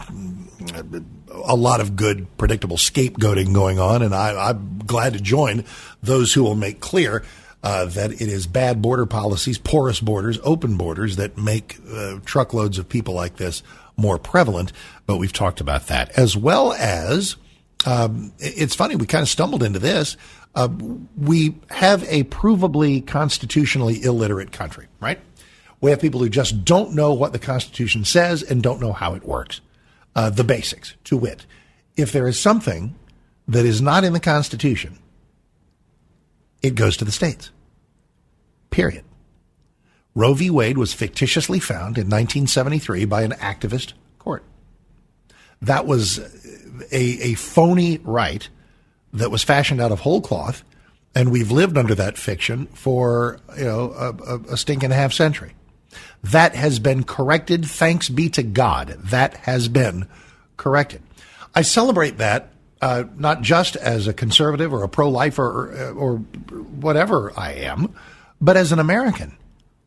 a lot of good, predictable scapegoating going on, and I, I'm glad to join those who will make clear uh, that it is bad border policies, porous borders, open borders that make uh, truckloads of people like this more prevalent. But we've talked about that as well as um, it's funny we kind of stumbled into this. Uh, we have a provably constitutionally illiterate country, right? We have people who just don't know what the Constitution says and don't know how it works. Uh, the basics, to wit. If there is something that is not in the Constitution, it goes to the states. Period. Roe v. Wade was fictitiously found in 1973 by an activist court. That was a, a phony right that was fashioned out of whole cloth, and we've lived under that fiction for you know a, a, stink and a stinking half century. That has been corrected. Thanks be to God. That has been corrected. I celebrate that uh, not just as a conservative or a pro-lifer or, or whatever I am, but as an American.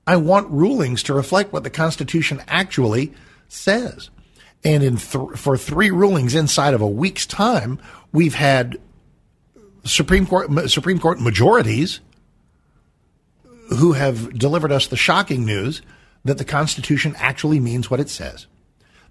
I want rulings to reflect what the Constitution actually says. And in th- for three rulings inside of a week's time, we've had Supreme Court Supreme Court majorities who have delivered us the shocking news that the Constitution actually means what it says.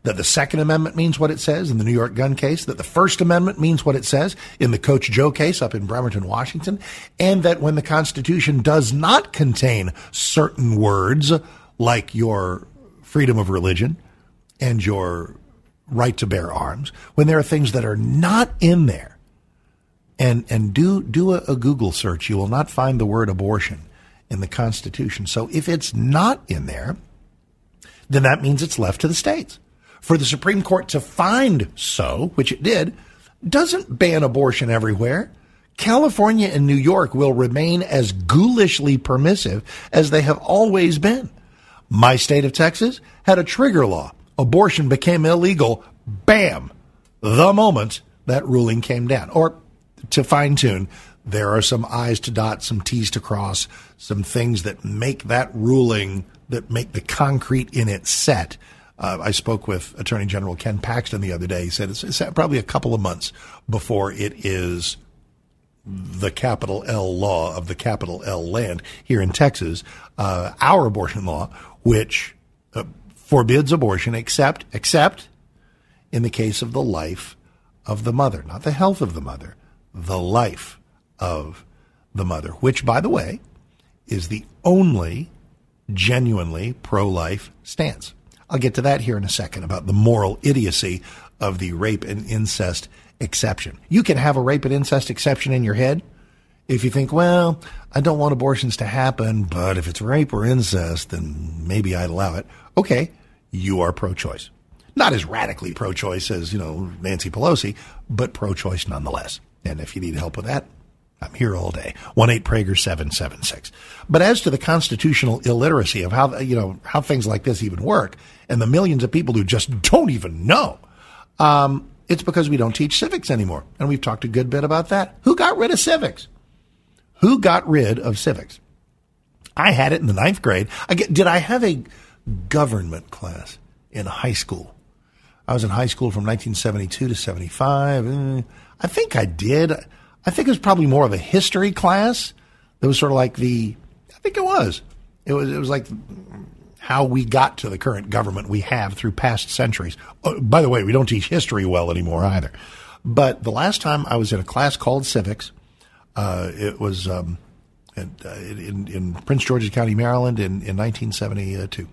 that the Second Amendment means what it says in the New York gun case, that the First Amendment means what it says in the Coach Joe case up in Bremerton, Washington, and that when the Constitution does not contain certain words like your freedom of religion and your right to bear arms, when there are things that are not in there, and and do do a, a Google search, you will not find the word abortion in the Constitution. So if it's not in there, then that means it's left to the states. For the Supreme Court to find so, which it did, doesn't ban abortion everywhere. California and New York will remain as ghoulishly permissive as they have always been. My state of Texas had a trigger law. Abortion became illegal, bam, the moment that ruling came down. Or to fine tune, there are some I's to dot, some T's to cross, some things that make that ruling, that make the concrete in it set. Uh, I spoke with Attorney General Ken Paxton the other day. He said it's, it's probably a couple of months before it is the capital L law of the capital L land here in Texas, uh, our abortion law, which uh, forbids abortion except except in the case of the life of the mother, not the health of the mother, the life of the mother, which, by the way, is the only genuinely pro life stance. I'll get to that here in a second about the moral idiocy of the rape and incest exception. You can have a rape and incest exception in your head if you think, well, I don't want abortions to happen, but if it's rape or incest, then maybe I'd allow it. Okay, you are pro choice. Not as radically pro choice as, you know, Nancy Pelosi, but pro choice nonetheless. And if you need help with that, I'm here all day. One eight Prager seven seven six. But as to the constitutional illiteracy of how you know how things like this even work, and the millions of people who just don't even know, um, it's because we don't teach civics anymore, and we've talked a good bit about that. Who got rid of civics? Who got rid of civics? I had it in the ninth grade. I get, did I have a government class in high school? I was in high school from 1972 to 75. Eh, I think I did. I think it was probably more of a history class. That was sort of like the, I think it was. It was, it was like how we got to the current government we have through past centuries. Oh, by the way, we don't teach history well anymore either. But the last time I was in a class called civics, uh, it was um, in, in, in, Prince George's County, Maryland, in, in 1972.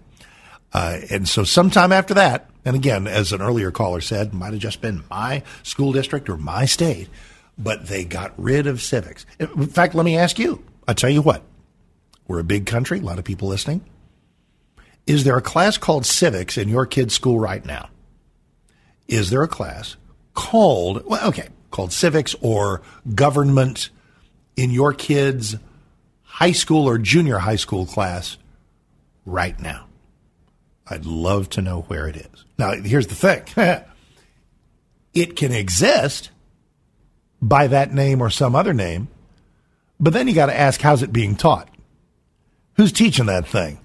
Uh, and so sometime after that, and again, as an earlier caller said, might have just been my school district or my state, but they got rid of civics. In fact, let me ask you. I tell you what, we're a big country, a lot of people listening. Is there a class called civics in your kid's school right now? Is there a class called, well, okay, called civics or government in your kid's high school or junior high school class right now? I'd love to know where it is. Now, here's the thing it can exist by that name or some other name. But then you got to ask, how's it being taught? Who's teaching that thing?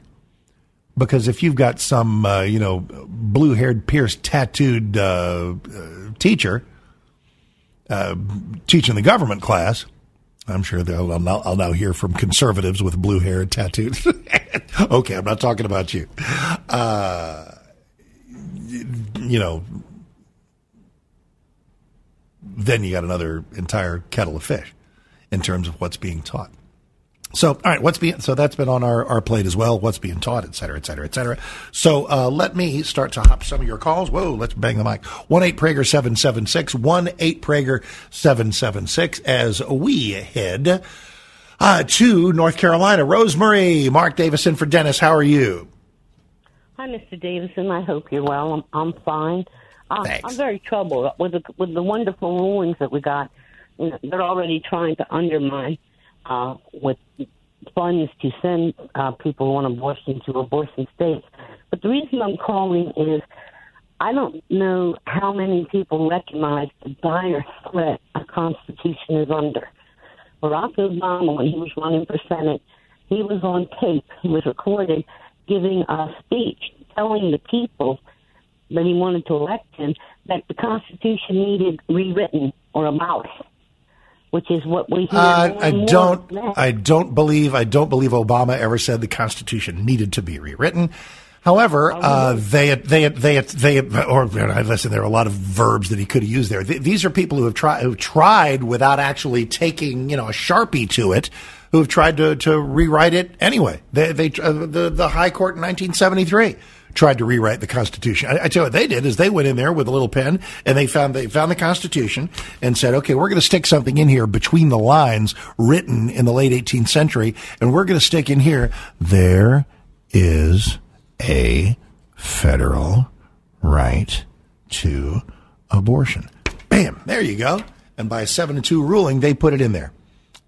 Because if you've got some, uh, you know, blue haired, pierced, tattooed uh, uh, teacher uh, teaching the government class, I'm sure I'll now, I'll now hear from conservatives with blue hair and tattoos. okay, I'm not talking about you. Uh, you know, then you got another entire kettle of fish in terms of what's being taught. So, all right, what's being so that's been on our, our plate as well. What's being taught, et cetera, et cetera, et cetera. So, uh, let me start to hop some of your calls. Whoa, let's bang the mic. One eight Prager seven seven six one eight Prager seven seven six as we head uh, to North Carolina. Rosemary, Mark Davison for Dennis. How are you?
Hi, Mr. Davison. I hope you're well. I'm, I'm fine. Uh, I'm very troubled with the, with the wonderful rulings that we got. You know, they're already trying to undermine uh, with funds to send uh, people who want abortion to abortion states. But the reason I'm calling is I don't know how many people recognize the dire threat our Constitution is under. Barack Obama, when he was running for Senate, he was on tape, he was recorded giving a speech telling the people that he wanted to elect him that the Constitution needed rewritten or abolished, which is what we hear.
Uh, I don't.
now.
I don't believe. I don't believe Obama ever said the Constitution needed to be rewritten. However, uh, they they they they or listen. There are a lot of verbs that he could have used there. Th- these are people who have tried who tried without actually taking you know a sharpie to it, who have tried to to rewrite it anyway. They they uh, the the High Court in 1973 tried to rewrite the Constitution. I, I, tell you what they did is they went in there with a little pen and they found they found the Constitution and said, okay, we're going to stick something in here between the lines written in the late 18th century, and we're going to stick in here. There is a federal right to abortion. Bam, there you go. And by a seven to two ruling, they put it in there.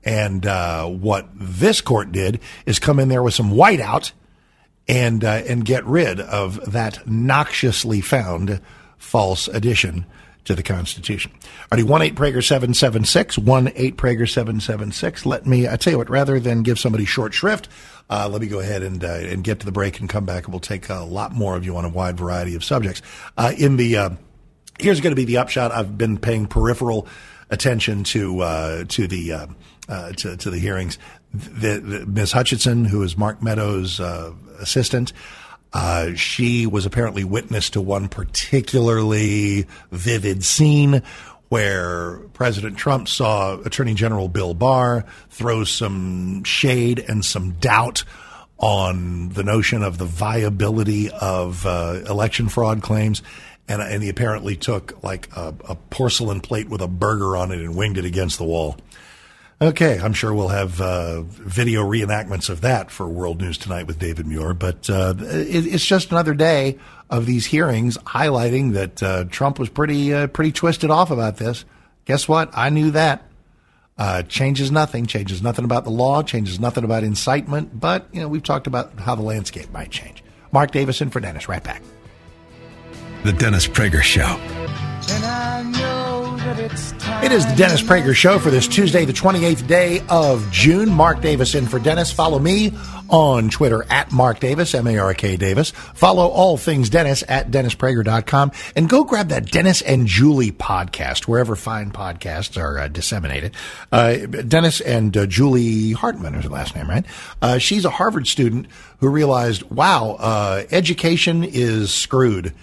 And uh, what this court did is come in there with some whiteout and uh, and get rid of that noxiously found false addition to the Constitution. Alrighty, one eight Prager seven seven six one eight Prager seven seven six. Let me. I tell you what. Rather than give somebody short shrift, uh, let me go ahead and uh, and get to the break and come back, and we'll take a lot more of you on a wide variety of subjects. Uh, in the uh, here's going to be the upshot. I've been paying peripheral attention to uh, to the uh, to, to, the hearings. The, the, Ms. Hutchinson, who is Mark Meadows' assistant. Uh, she was apparently witness to one particularly vivid scene where President Trump saw Attorney General Bill Barr throw some shade and some doubt on the notion of the viability of uh, election fraud claims. And, and, he apparently took like a, a porcelain plate with a burger on it and winged it against the wall. Okay, I'm sure we'll have uh, video reenactments of that for World News Tonight with David Muir. But uh, it, it's just another day of these hearings highlighting that uh, Trump was pretty uh, pretty twisted off about this. Guess what? I knew that. Uh, changes nothing. Changes nothing about the law. Changes nothing about incitement. But you know, we've talked about how the landscape might change. Mark Davison for Dennis. Right back.
The Dennis Prager Show.
It is the Dennis Prager Show for this Tuesday, the 28th day of June. Mark Davis in for Dennis. Follow me on Twitter at Mark Davis, M A R K Davis. Follow all things Dennis at DennisPrager.com and go grab that Dennis and Julie podcast, wherever fine podcasts are uh, disseminated. Uh, Dennis and uh, Julie Hartman is her last name, right? Uh, she's a Harvard student who realized, wow, uh, education is screwed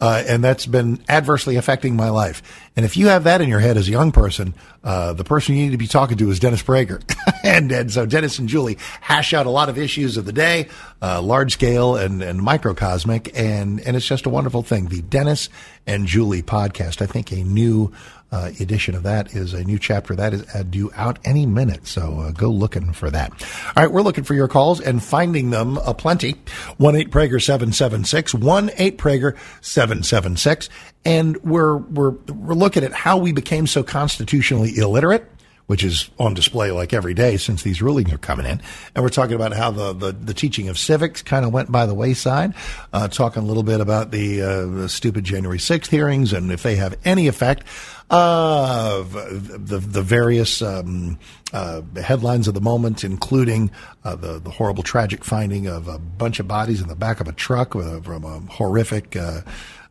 uh, and that's been adversely affecting my life. And if you have that in your head as a young person, uh, the person you need to be talking to is Dennis Prager. and, and so Dennis and Julie hash out a lot of issues of the day, uh, large scale and, and microcosmic, and, and it's just a wonderful thing. The Dennis and Julie podcast, I think a new uh, edition of that is a new chapter that is due out any minute. So uh, go looking for that. All right, we're looking for your calls and finding them aplenty. One eight Prager seven seven six one eight Prager seven seven six, and we're we're we're looking at how we became so constitutionally illiterate which is on display like every day since these rulings are coming in. And we're talking about how the, the, the teaching of civics kind of went by the wayside, uh, talking a little bit about the, uh, the stupid January 6th hearings and if they have any effect of the, the various um, uh, headlines of the moment, including uh, the, the horrible, tragic finding of a bunch of bodies in the back of a truck from a horrific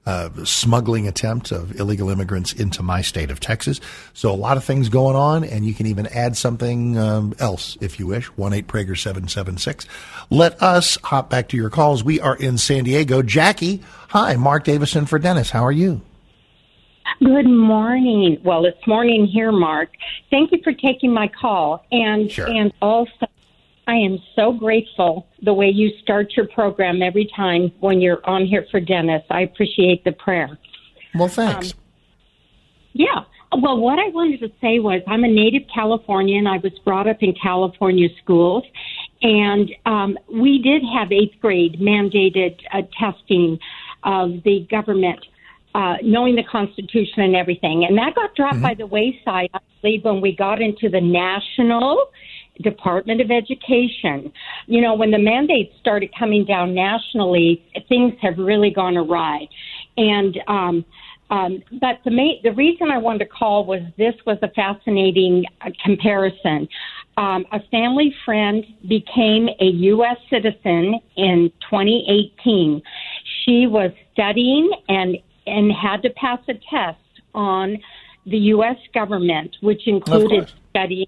uh, smuggling attempt of illegal immigrants into my state of Texas. So a lot of things going on, and you can even add something um, else if you wish. One eight Prager seven seven six. Let us hop back to your calls. We are in San Diego. Jackie, hi. Mark Davison for Dennis. How are you?
Good morning. Well, it's morning here, Mark. Thank you for taking my call, and
sure.
and also I am so grateful the way you start your program every time when you're on here for Dennis. I appreciate the prayer.
Well, thanks. Um,
yeah. Well, what I wanted to say was I'm a native Californian. I was brought up in California schools, and um, we did have eighth grade mandated uh, testing of the government, uh, knowing the Constitution and everything. And that got dropped mm-hmm. by the wayside, I believe, when we got into the national Department of Education. You know, when the mandates started coming down nationally, things have really gone awry. And, um, um, but the main, the reason I wanted to call was this was a fascinating uh, comparison. Um, a family friend became a U.S. citizen in 2018. She was studying and and had to pass a test on the U.S. government, which included studying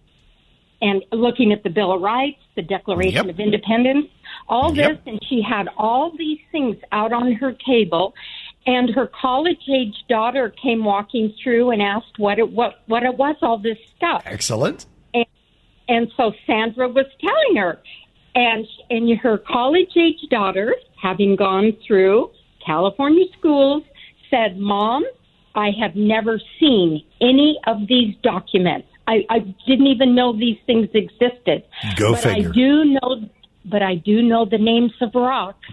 and looking at the Bill of Rights, the Declaration
yep.
of Independence, all
Yep.
this, and she had all these things out on her table. And her college age daughter came walking through and asked what it what what it was all this stuff.
Excellent.
And, and so Sandra was telling her, and and her college age daughter, having gone through California schools, said, "Mom, I have never seen any of these documents. I, I didn't even know these things existed.
Go
but
figure.
I do know, but I do know the names of rocks.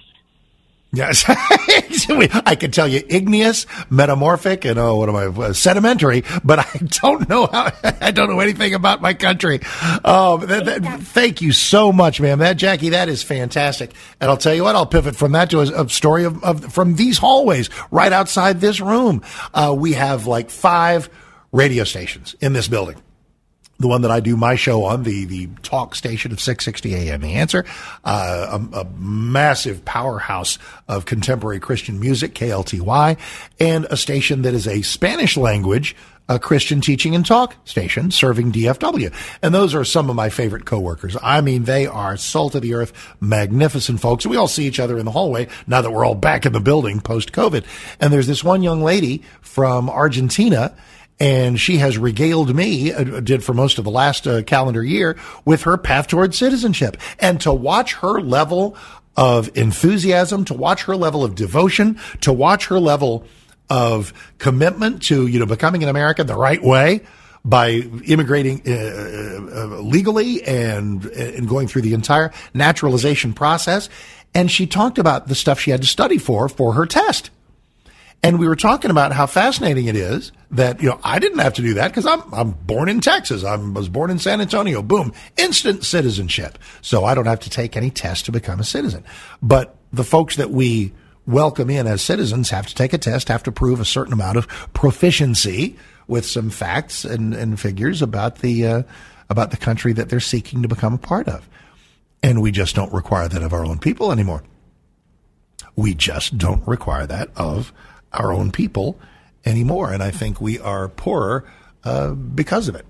Yes, I can tell you igneous, metamorphic, and oh, what am I? Uh, sedimentary, but I don't know how. I don't know anything about my country. Um, that, that, thank you so much, ma'am. That Jackie, that is fantastic. And I'll tell you what, I'll pivot from that to a, a story of, of from these hallways right outside this room. Uh, we have like five radio stations in this building the one that I do my show on, the the talk station of 660 AM. The answer, uh, a, a massive powerhouse of contemporary Christian music, KLTY, and a station that is a Spanish language. A Christian teaching and talk station serving DFW. And those are some of my favorite coworkers. I mean, they are salt of the earth, magnificent folks. We all see each other in the hallway now that we're all back in the building post COVID. And there's this one young lady from Argentina and she has regaled me, uh, did for most of the last uh, calendar year, with her path toward citizenship. And to watch her level of enthusiasm, to watch her level of devotion, to watch her level of commitment to, you know, becoming an American the right way by immigrating uh, uh, legally and and going through the entire naturalization process. And she talked about the stuff she had to study for for her test. And we were talking about how fascinating it is that, you know, I didn't have to do that because I'm, I'm born in Texas. I was born in San Antonio. Boom. Instant citizenship. So I don't have to take any test to become a citizen. But the folks that we welcome in as citizens have to take a test, have to prove a certain amount of proficiency with some facts and, and figures about the, uh, about the country that they're seeking to become a part of. And we just don't require that of our own people anymore. We just don't require that of our own people anymore. And I think we are poorer uh, because of it.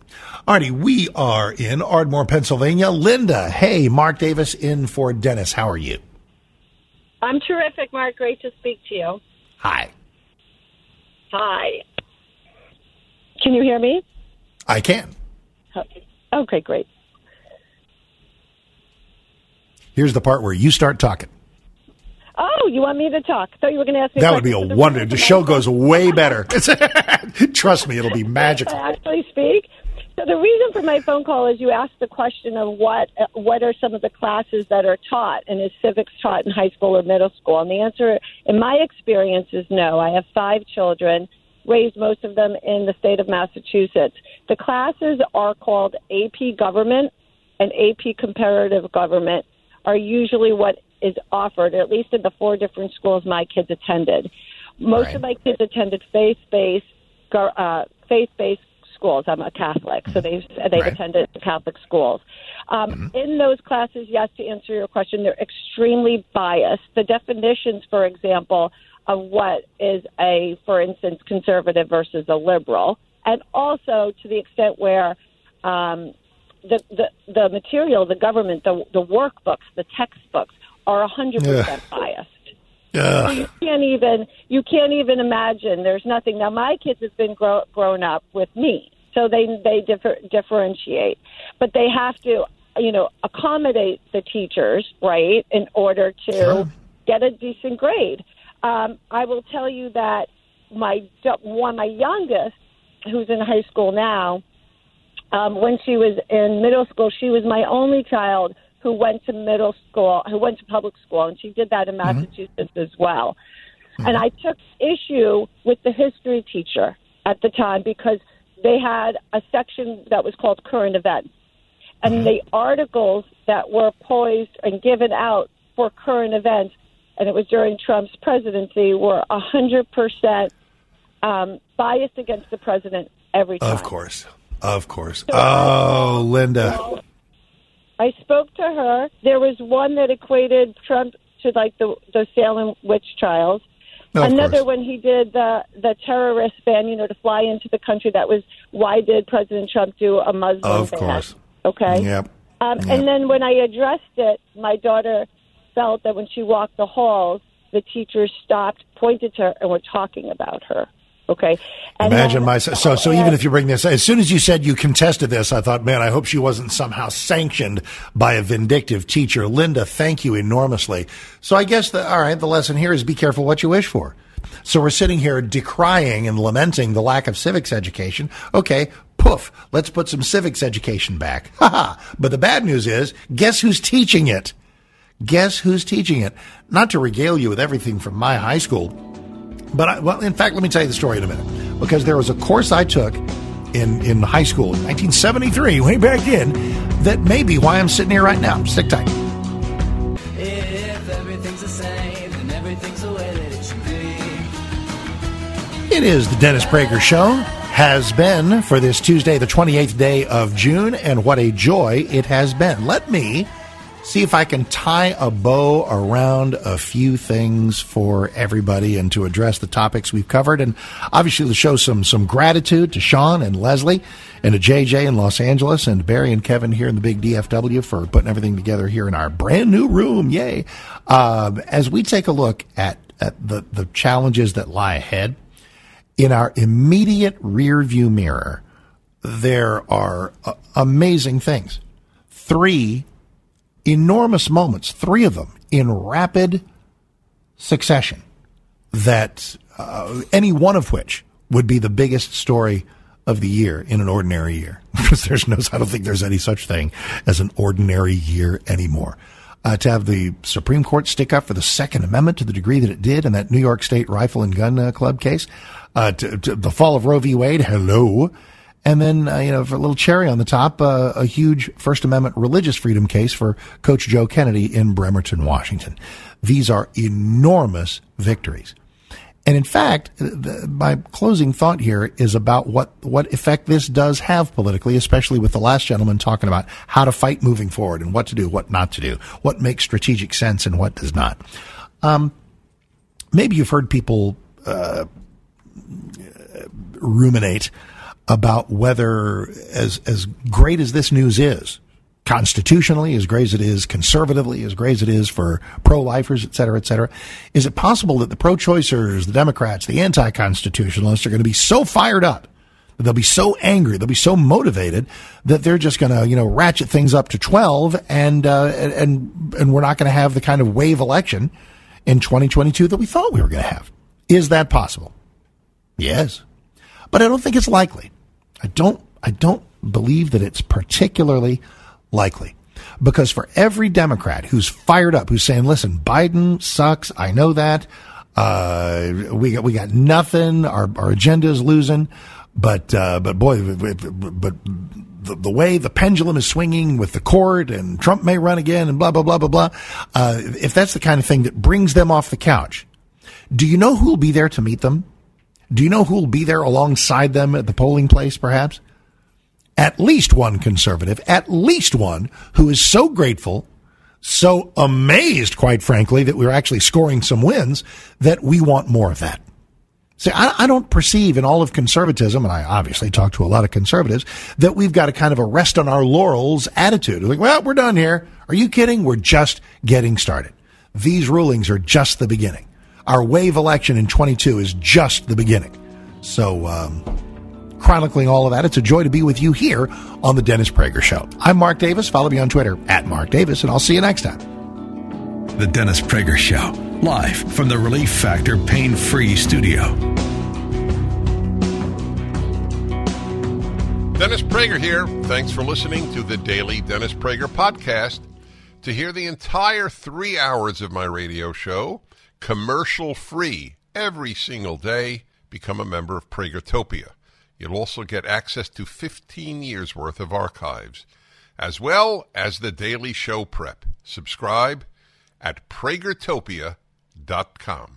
Artie, we are in Ardmore, Pennsylvania. Linda, hey, Mark Davis in for Dennis. How are you?
I'm terrific, Mark. Great to speak to you.
Hi.
Hi. Can you hear me?
I can.
Okay, great.
Here's the part where you start talking.
Oh, you want me to talk? Thought you were going to ask me.
That would be a
questions for the
wonder. The show goes way better. Trust me, it'll be magical.
I actually speak. So the reason for my phone call is you asked the question of what uh, what are some of the classes that are taught and is civics taught in high school or middle school? And the answer, in my experience, is no. I have five children, raised most of them in the state of Massachusetts. The classes are called AP Government and AP Comparative Government are usually what is offered, at least in the four different schools my kids attended. Most of my kids attended faith-based, uh, faith-based schools. I'm a Catholic, so they've they've
Right.
attended Catholic schools. Um, In those classes, yes, to answer your question, they're extremely biased. The definitions, for example, of what is a, for instance, conservative versus a liberal, and also to the extent where um, the, the the material, the government, the the workbooks, the textbooks are 100%
Ugh.
biased. So you can't even you can't even imagine. There's nothing. Now my kids have been grow, grown up with me, so they they differ, differentiate, but they have to you know accommodate the teachers right in order to get a decent grade. Um, I will tell you that my one my youngest, who's in high school now, um, when she was in middle school, she was my only child who went to middle school, who went to public school, and she did that in mm-hmm. Massachusetts as well. Mm-hmm. And I took issue with the history teacher at the time because they had a section that was called current events. And mm-hmm. the articles that were poised and given out for current events, and it was during Trump's presidency, were 100% um, biased against the president every time.
Of course. Of course. Oh, Linda.
I spoke to her. There was one that equated Trump to like the the Salem witch trials. Another
course.
when he did the the terrorist ban, you know, to fly into the country. That was why did President Trump do a Muslim ban?
Of
ban?
course.
Okay.
Yep.
Um,
Yep.
And then when I addressed it, my daughter felt that when she walked the halls, the teachers stopped, pointed to her, and were talking about her. Okay. And
Imagine
then-
my so so even if you bring this as soon as you said you contested this, I thought, man, I hope she wasn't somehow sanctioned by a vindictive teacher. Linda, thank you enormously. So I guess the all right, the lesson here is be careful what you wish for. So we're sitting here decrying and lamenting the lack of civics education. Okay, poof, let's put some civics education back. Ha ha. But the bad news is, guess who's teaching it? Guess who's teaching it? Not to regale you with everything from my high school, but I, well, in fact, let me tell you the story in a minute because there was a course I took in in high school in 1973, way back in, that may be why I'm sitting here right now. Stick tight.
If everything's the same, then everything's the way that it should be.
It is the Dennis Prager Show. Has been for this Tuesday, the 28th day of June, and what a joy it has been. Let me see if I can tie a bow around a few things for everybody and to address the topics we've covered. And obviously, to show some some gratitude to Sean and Leslie and to JJ in Los Angeles and Barry and Kevin here in the big DFW for putting everything together here in our brand new room. Yay! Um, as we take a look at at the the challenges that lie ahead in our immediate rear view mirror, there are uh, amazing things. Three enormous moments, three of them in rapid succession, that uh, any one of which would be the biggest story of the year in an ordinary year. Because there's no, I don't think there's any such thing as an ordinary year anymore. Uh, to have the Supreme Court stick up for the Second Amendment to the degree that it did in that New York State Rifle and Gun uh, Club case, uh, to, to the fall of Roe v. Wade, hello, and then, uh, you know, for a little cherry on the top, uh, a huge First Amendment religious freedom case for Coach Joe Kennedy in Bremerton, Washington. These are enormous victories. And in fact, the, my closing thought here is about what, what effect this does have politically, especially with the last gentleman talking about how to fight moving forward and what to do, what not to do, what makes strategic sense and what does not. Um, maybe you've heard people uh, ruminate about whether, as as great as this news is, constitutionally, as great as it is conservatively, as great as it is for pro-lifers, et cetera, et cetera, is it possible that the pro-choicers, the Democrats, the anti-constitutionalists are going to be so fired up, they'll be so angry, they'll be so motivated that they're just going to, you know, ratchet things up to 12 and, uh, and, and we're not going to have the kind of wave election in 2022 that we thought we were going to have. Is that possible? Yes. But I don't think it's likely. I don't I don't believe that it's particularly likely. Because for every Democrat who's fired up, who's saying, listen, Biden sucks, I know that. Uh, we got we got nothing, our our agenda is losing, but uh, but boy but the, the way the pendulum is swinging with the court and Trump may run again and blah blah blah blah blah. Uh, if that's the kind of thing that brings them off the couch, do you know who will be there to meet them? Do you know who will be there alongside them at the polling place, perhaps? At least one conservative, at least one who is so grateful, so amazed, quite frankly, that we're actually scoring some wins that we want more of that. See, I, I don't perceive in all of conservatism, and I obviously talk to a lot of conservatives, that we've got a kind of a rest on our laurels attitude. Like, well, we're done here. Are you kidding? We're just getting started. These rulings are just the beginning. Our wave election in 22 is just the beginning. So, um, chronicling all of that, it's a joy to be with you here on the Dennis Prager Show. I'm Mark Davis. Follow me on Twitter at Mark Davis, and I'll see you next time.
The Dennis Prager Show, live from the Relief Factor Pain Free Studio.
Dennis Prager here. Thanks for listening to the daily Dennis Prager podcast. To hear the entire three hours of my radio show, commercial free, every single day, become a member of Pragertopia. You'll also get access to 15 years worth of archives, as well as the daily show prep. Subscribe at pragertopia.com.